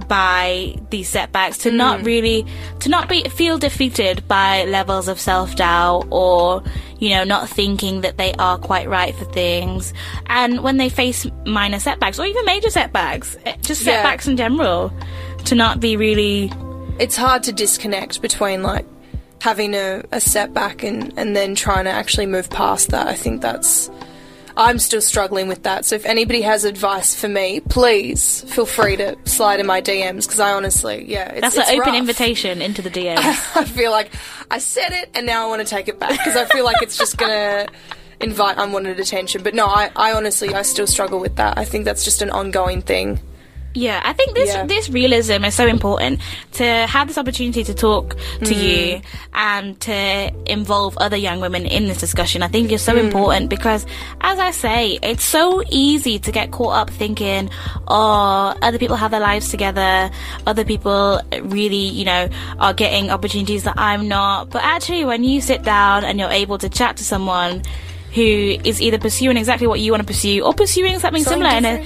by these setbacks, to not really, to not be feel defeated by levels of self doubt or you know not thinking that they are quite right for things. And when they face minor setbacks or even major setbacks, eh, just Yeah. setbacks in general, to not be really It's hard to disconnect between like having a, a setback and, and then trying to actually move past that. I think that's. I'm still struggling with that. So if anybody has advice for me, please feel free to slide in my DMs because I honestly, yeah, it's, That's it's an open invitation into the DMs. I feel like I said it and now I want to take it back because I feel like it's just gonna invite unwanted attention. But no, I, I honestly, I still struggle with that. I think that's just an ongoing thing. Yeah, I think this Yeah. this realism is so important to have this opportunity to talk to Mm. you and to involve other young women in this discussion. I think is so Mm. important because, as I say, it's so easy to get caught up thinking, "Oh, other people have their lives together. Other people really, you know, are getting opportunities that I'm not." But actually, when you sit down and you're able to chat to someone who is either pursuing exactly what you want to pursue or pursuing something, Something similar in a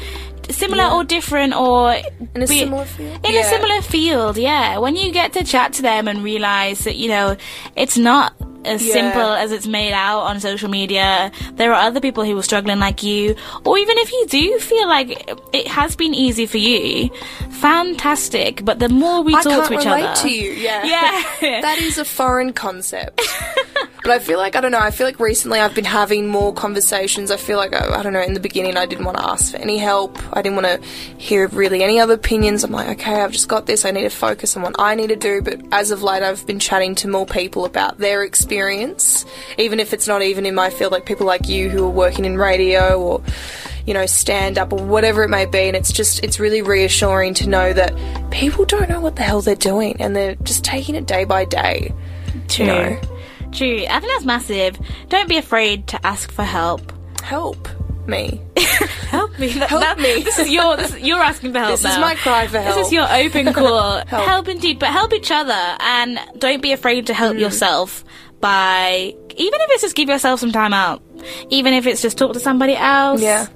similar Yeah. or different or In a be- similar field? in Yeah. a similar field yeah when you get to chat to them and realize that you know it's not as Yeah. simple as it's made out on social media there are other people who are struggling like you or even if you do feel like it has been easy for you fantastic but the more we I talk to each other to you. Yeah, Yeah. that is a foreign concept. but I feel like I don't know. I feel like recently I've been having more conversations. I feel like I, I don't know. In the beginning, I didn't want to ask for any help. I didn't want to hear really any other opinions. I'm like, okay, I've just got this. I need to focus on what I need to do. But as of late, I've been chatting to more people about their experience, even if it's not even in my field. Like people like you who are working in radio or you know, stand up or whatever it may be. And it's just, it's really reassuring to know that people don't know what the hell they're doing and they're just taking it day by day. true You know, true i think that's massive don't be afraid to ask for help help me. Help me. That- Help that- me. This is your. This, you're asking for help This is my cry for help. This is your open call. help. Help. indeed, but help each other, and don't be afraid to Mm. help yourself by even if it's just give yourself some time out, even if it's just talk to somebody else. Yeah.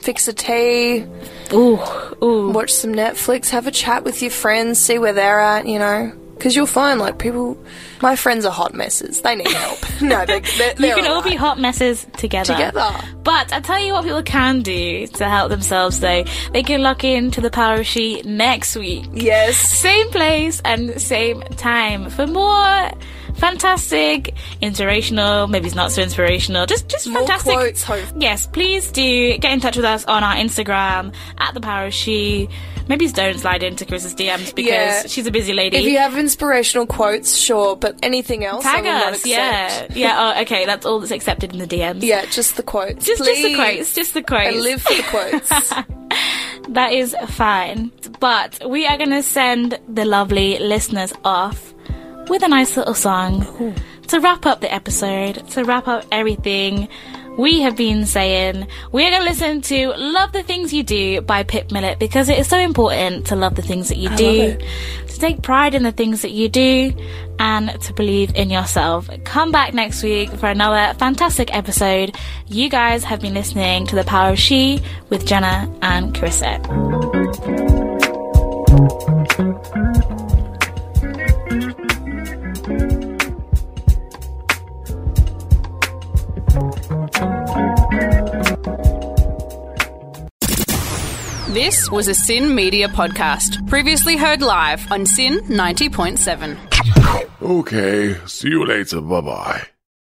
Fix a tea, Ooh, ooh. watch some Netflix, have a chat with your friends, see where they're at, you know. Because you'll find, like, people. My friends are hot messes. They need help. no, they're, they're, You can all be hot messes together. Together. But I tell you what people can do to help themselves though. They can lock in to the power of she next week. Yes. Same place and same time for more fantastic, inspirational, maybe it's not so inspirational, just just More fantastic. quotes. Yes, please do get in touch with us on our Instagram at the power of she. Maybe don't slide into Chris's DMs because Yeah. she's a busy lady. If you have inspirational quotes, sure, but anything else, Tag us, yeah, yeah. Oh, okay, that's all that's accepted in the DMs. Yeah, just the quotes. just just the quotes, just the quotes. And live for the quotes. That is fine. But we are going to send the lovely listeners off with a nice little song to wrap up the episode, to wrap up everything we have been saying. We are going to listen to Love the Things You Do by Pip Millett because it is so important to love the things that you do, to take pride in the things that you do, and to believe in yourself. Come back next week for another fantastic episode. You guys have been listening to The Power of She with Jenna and Charisa. This was a SYN Media podcast, previously heard live on SYN 90.7. Okay, see you later. Bye bye.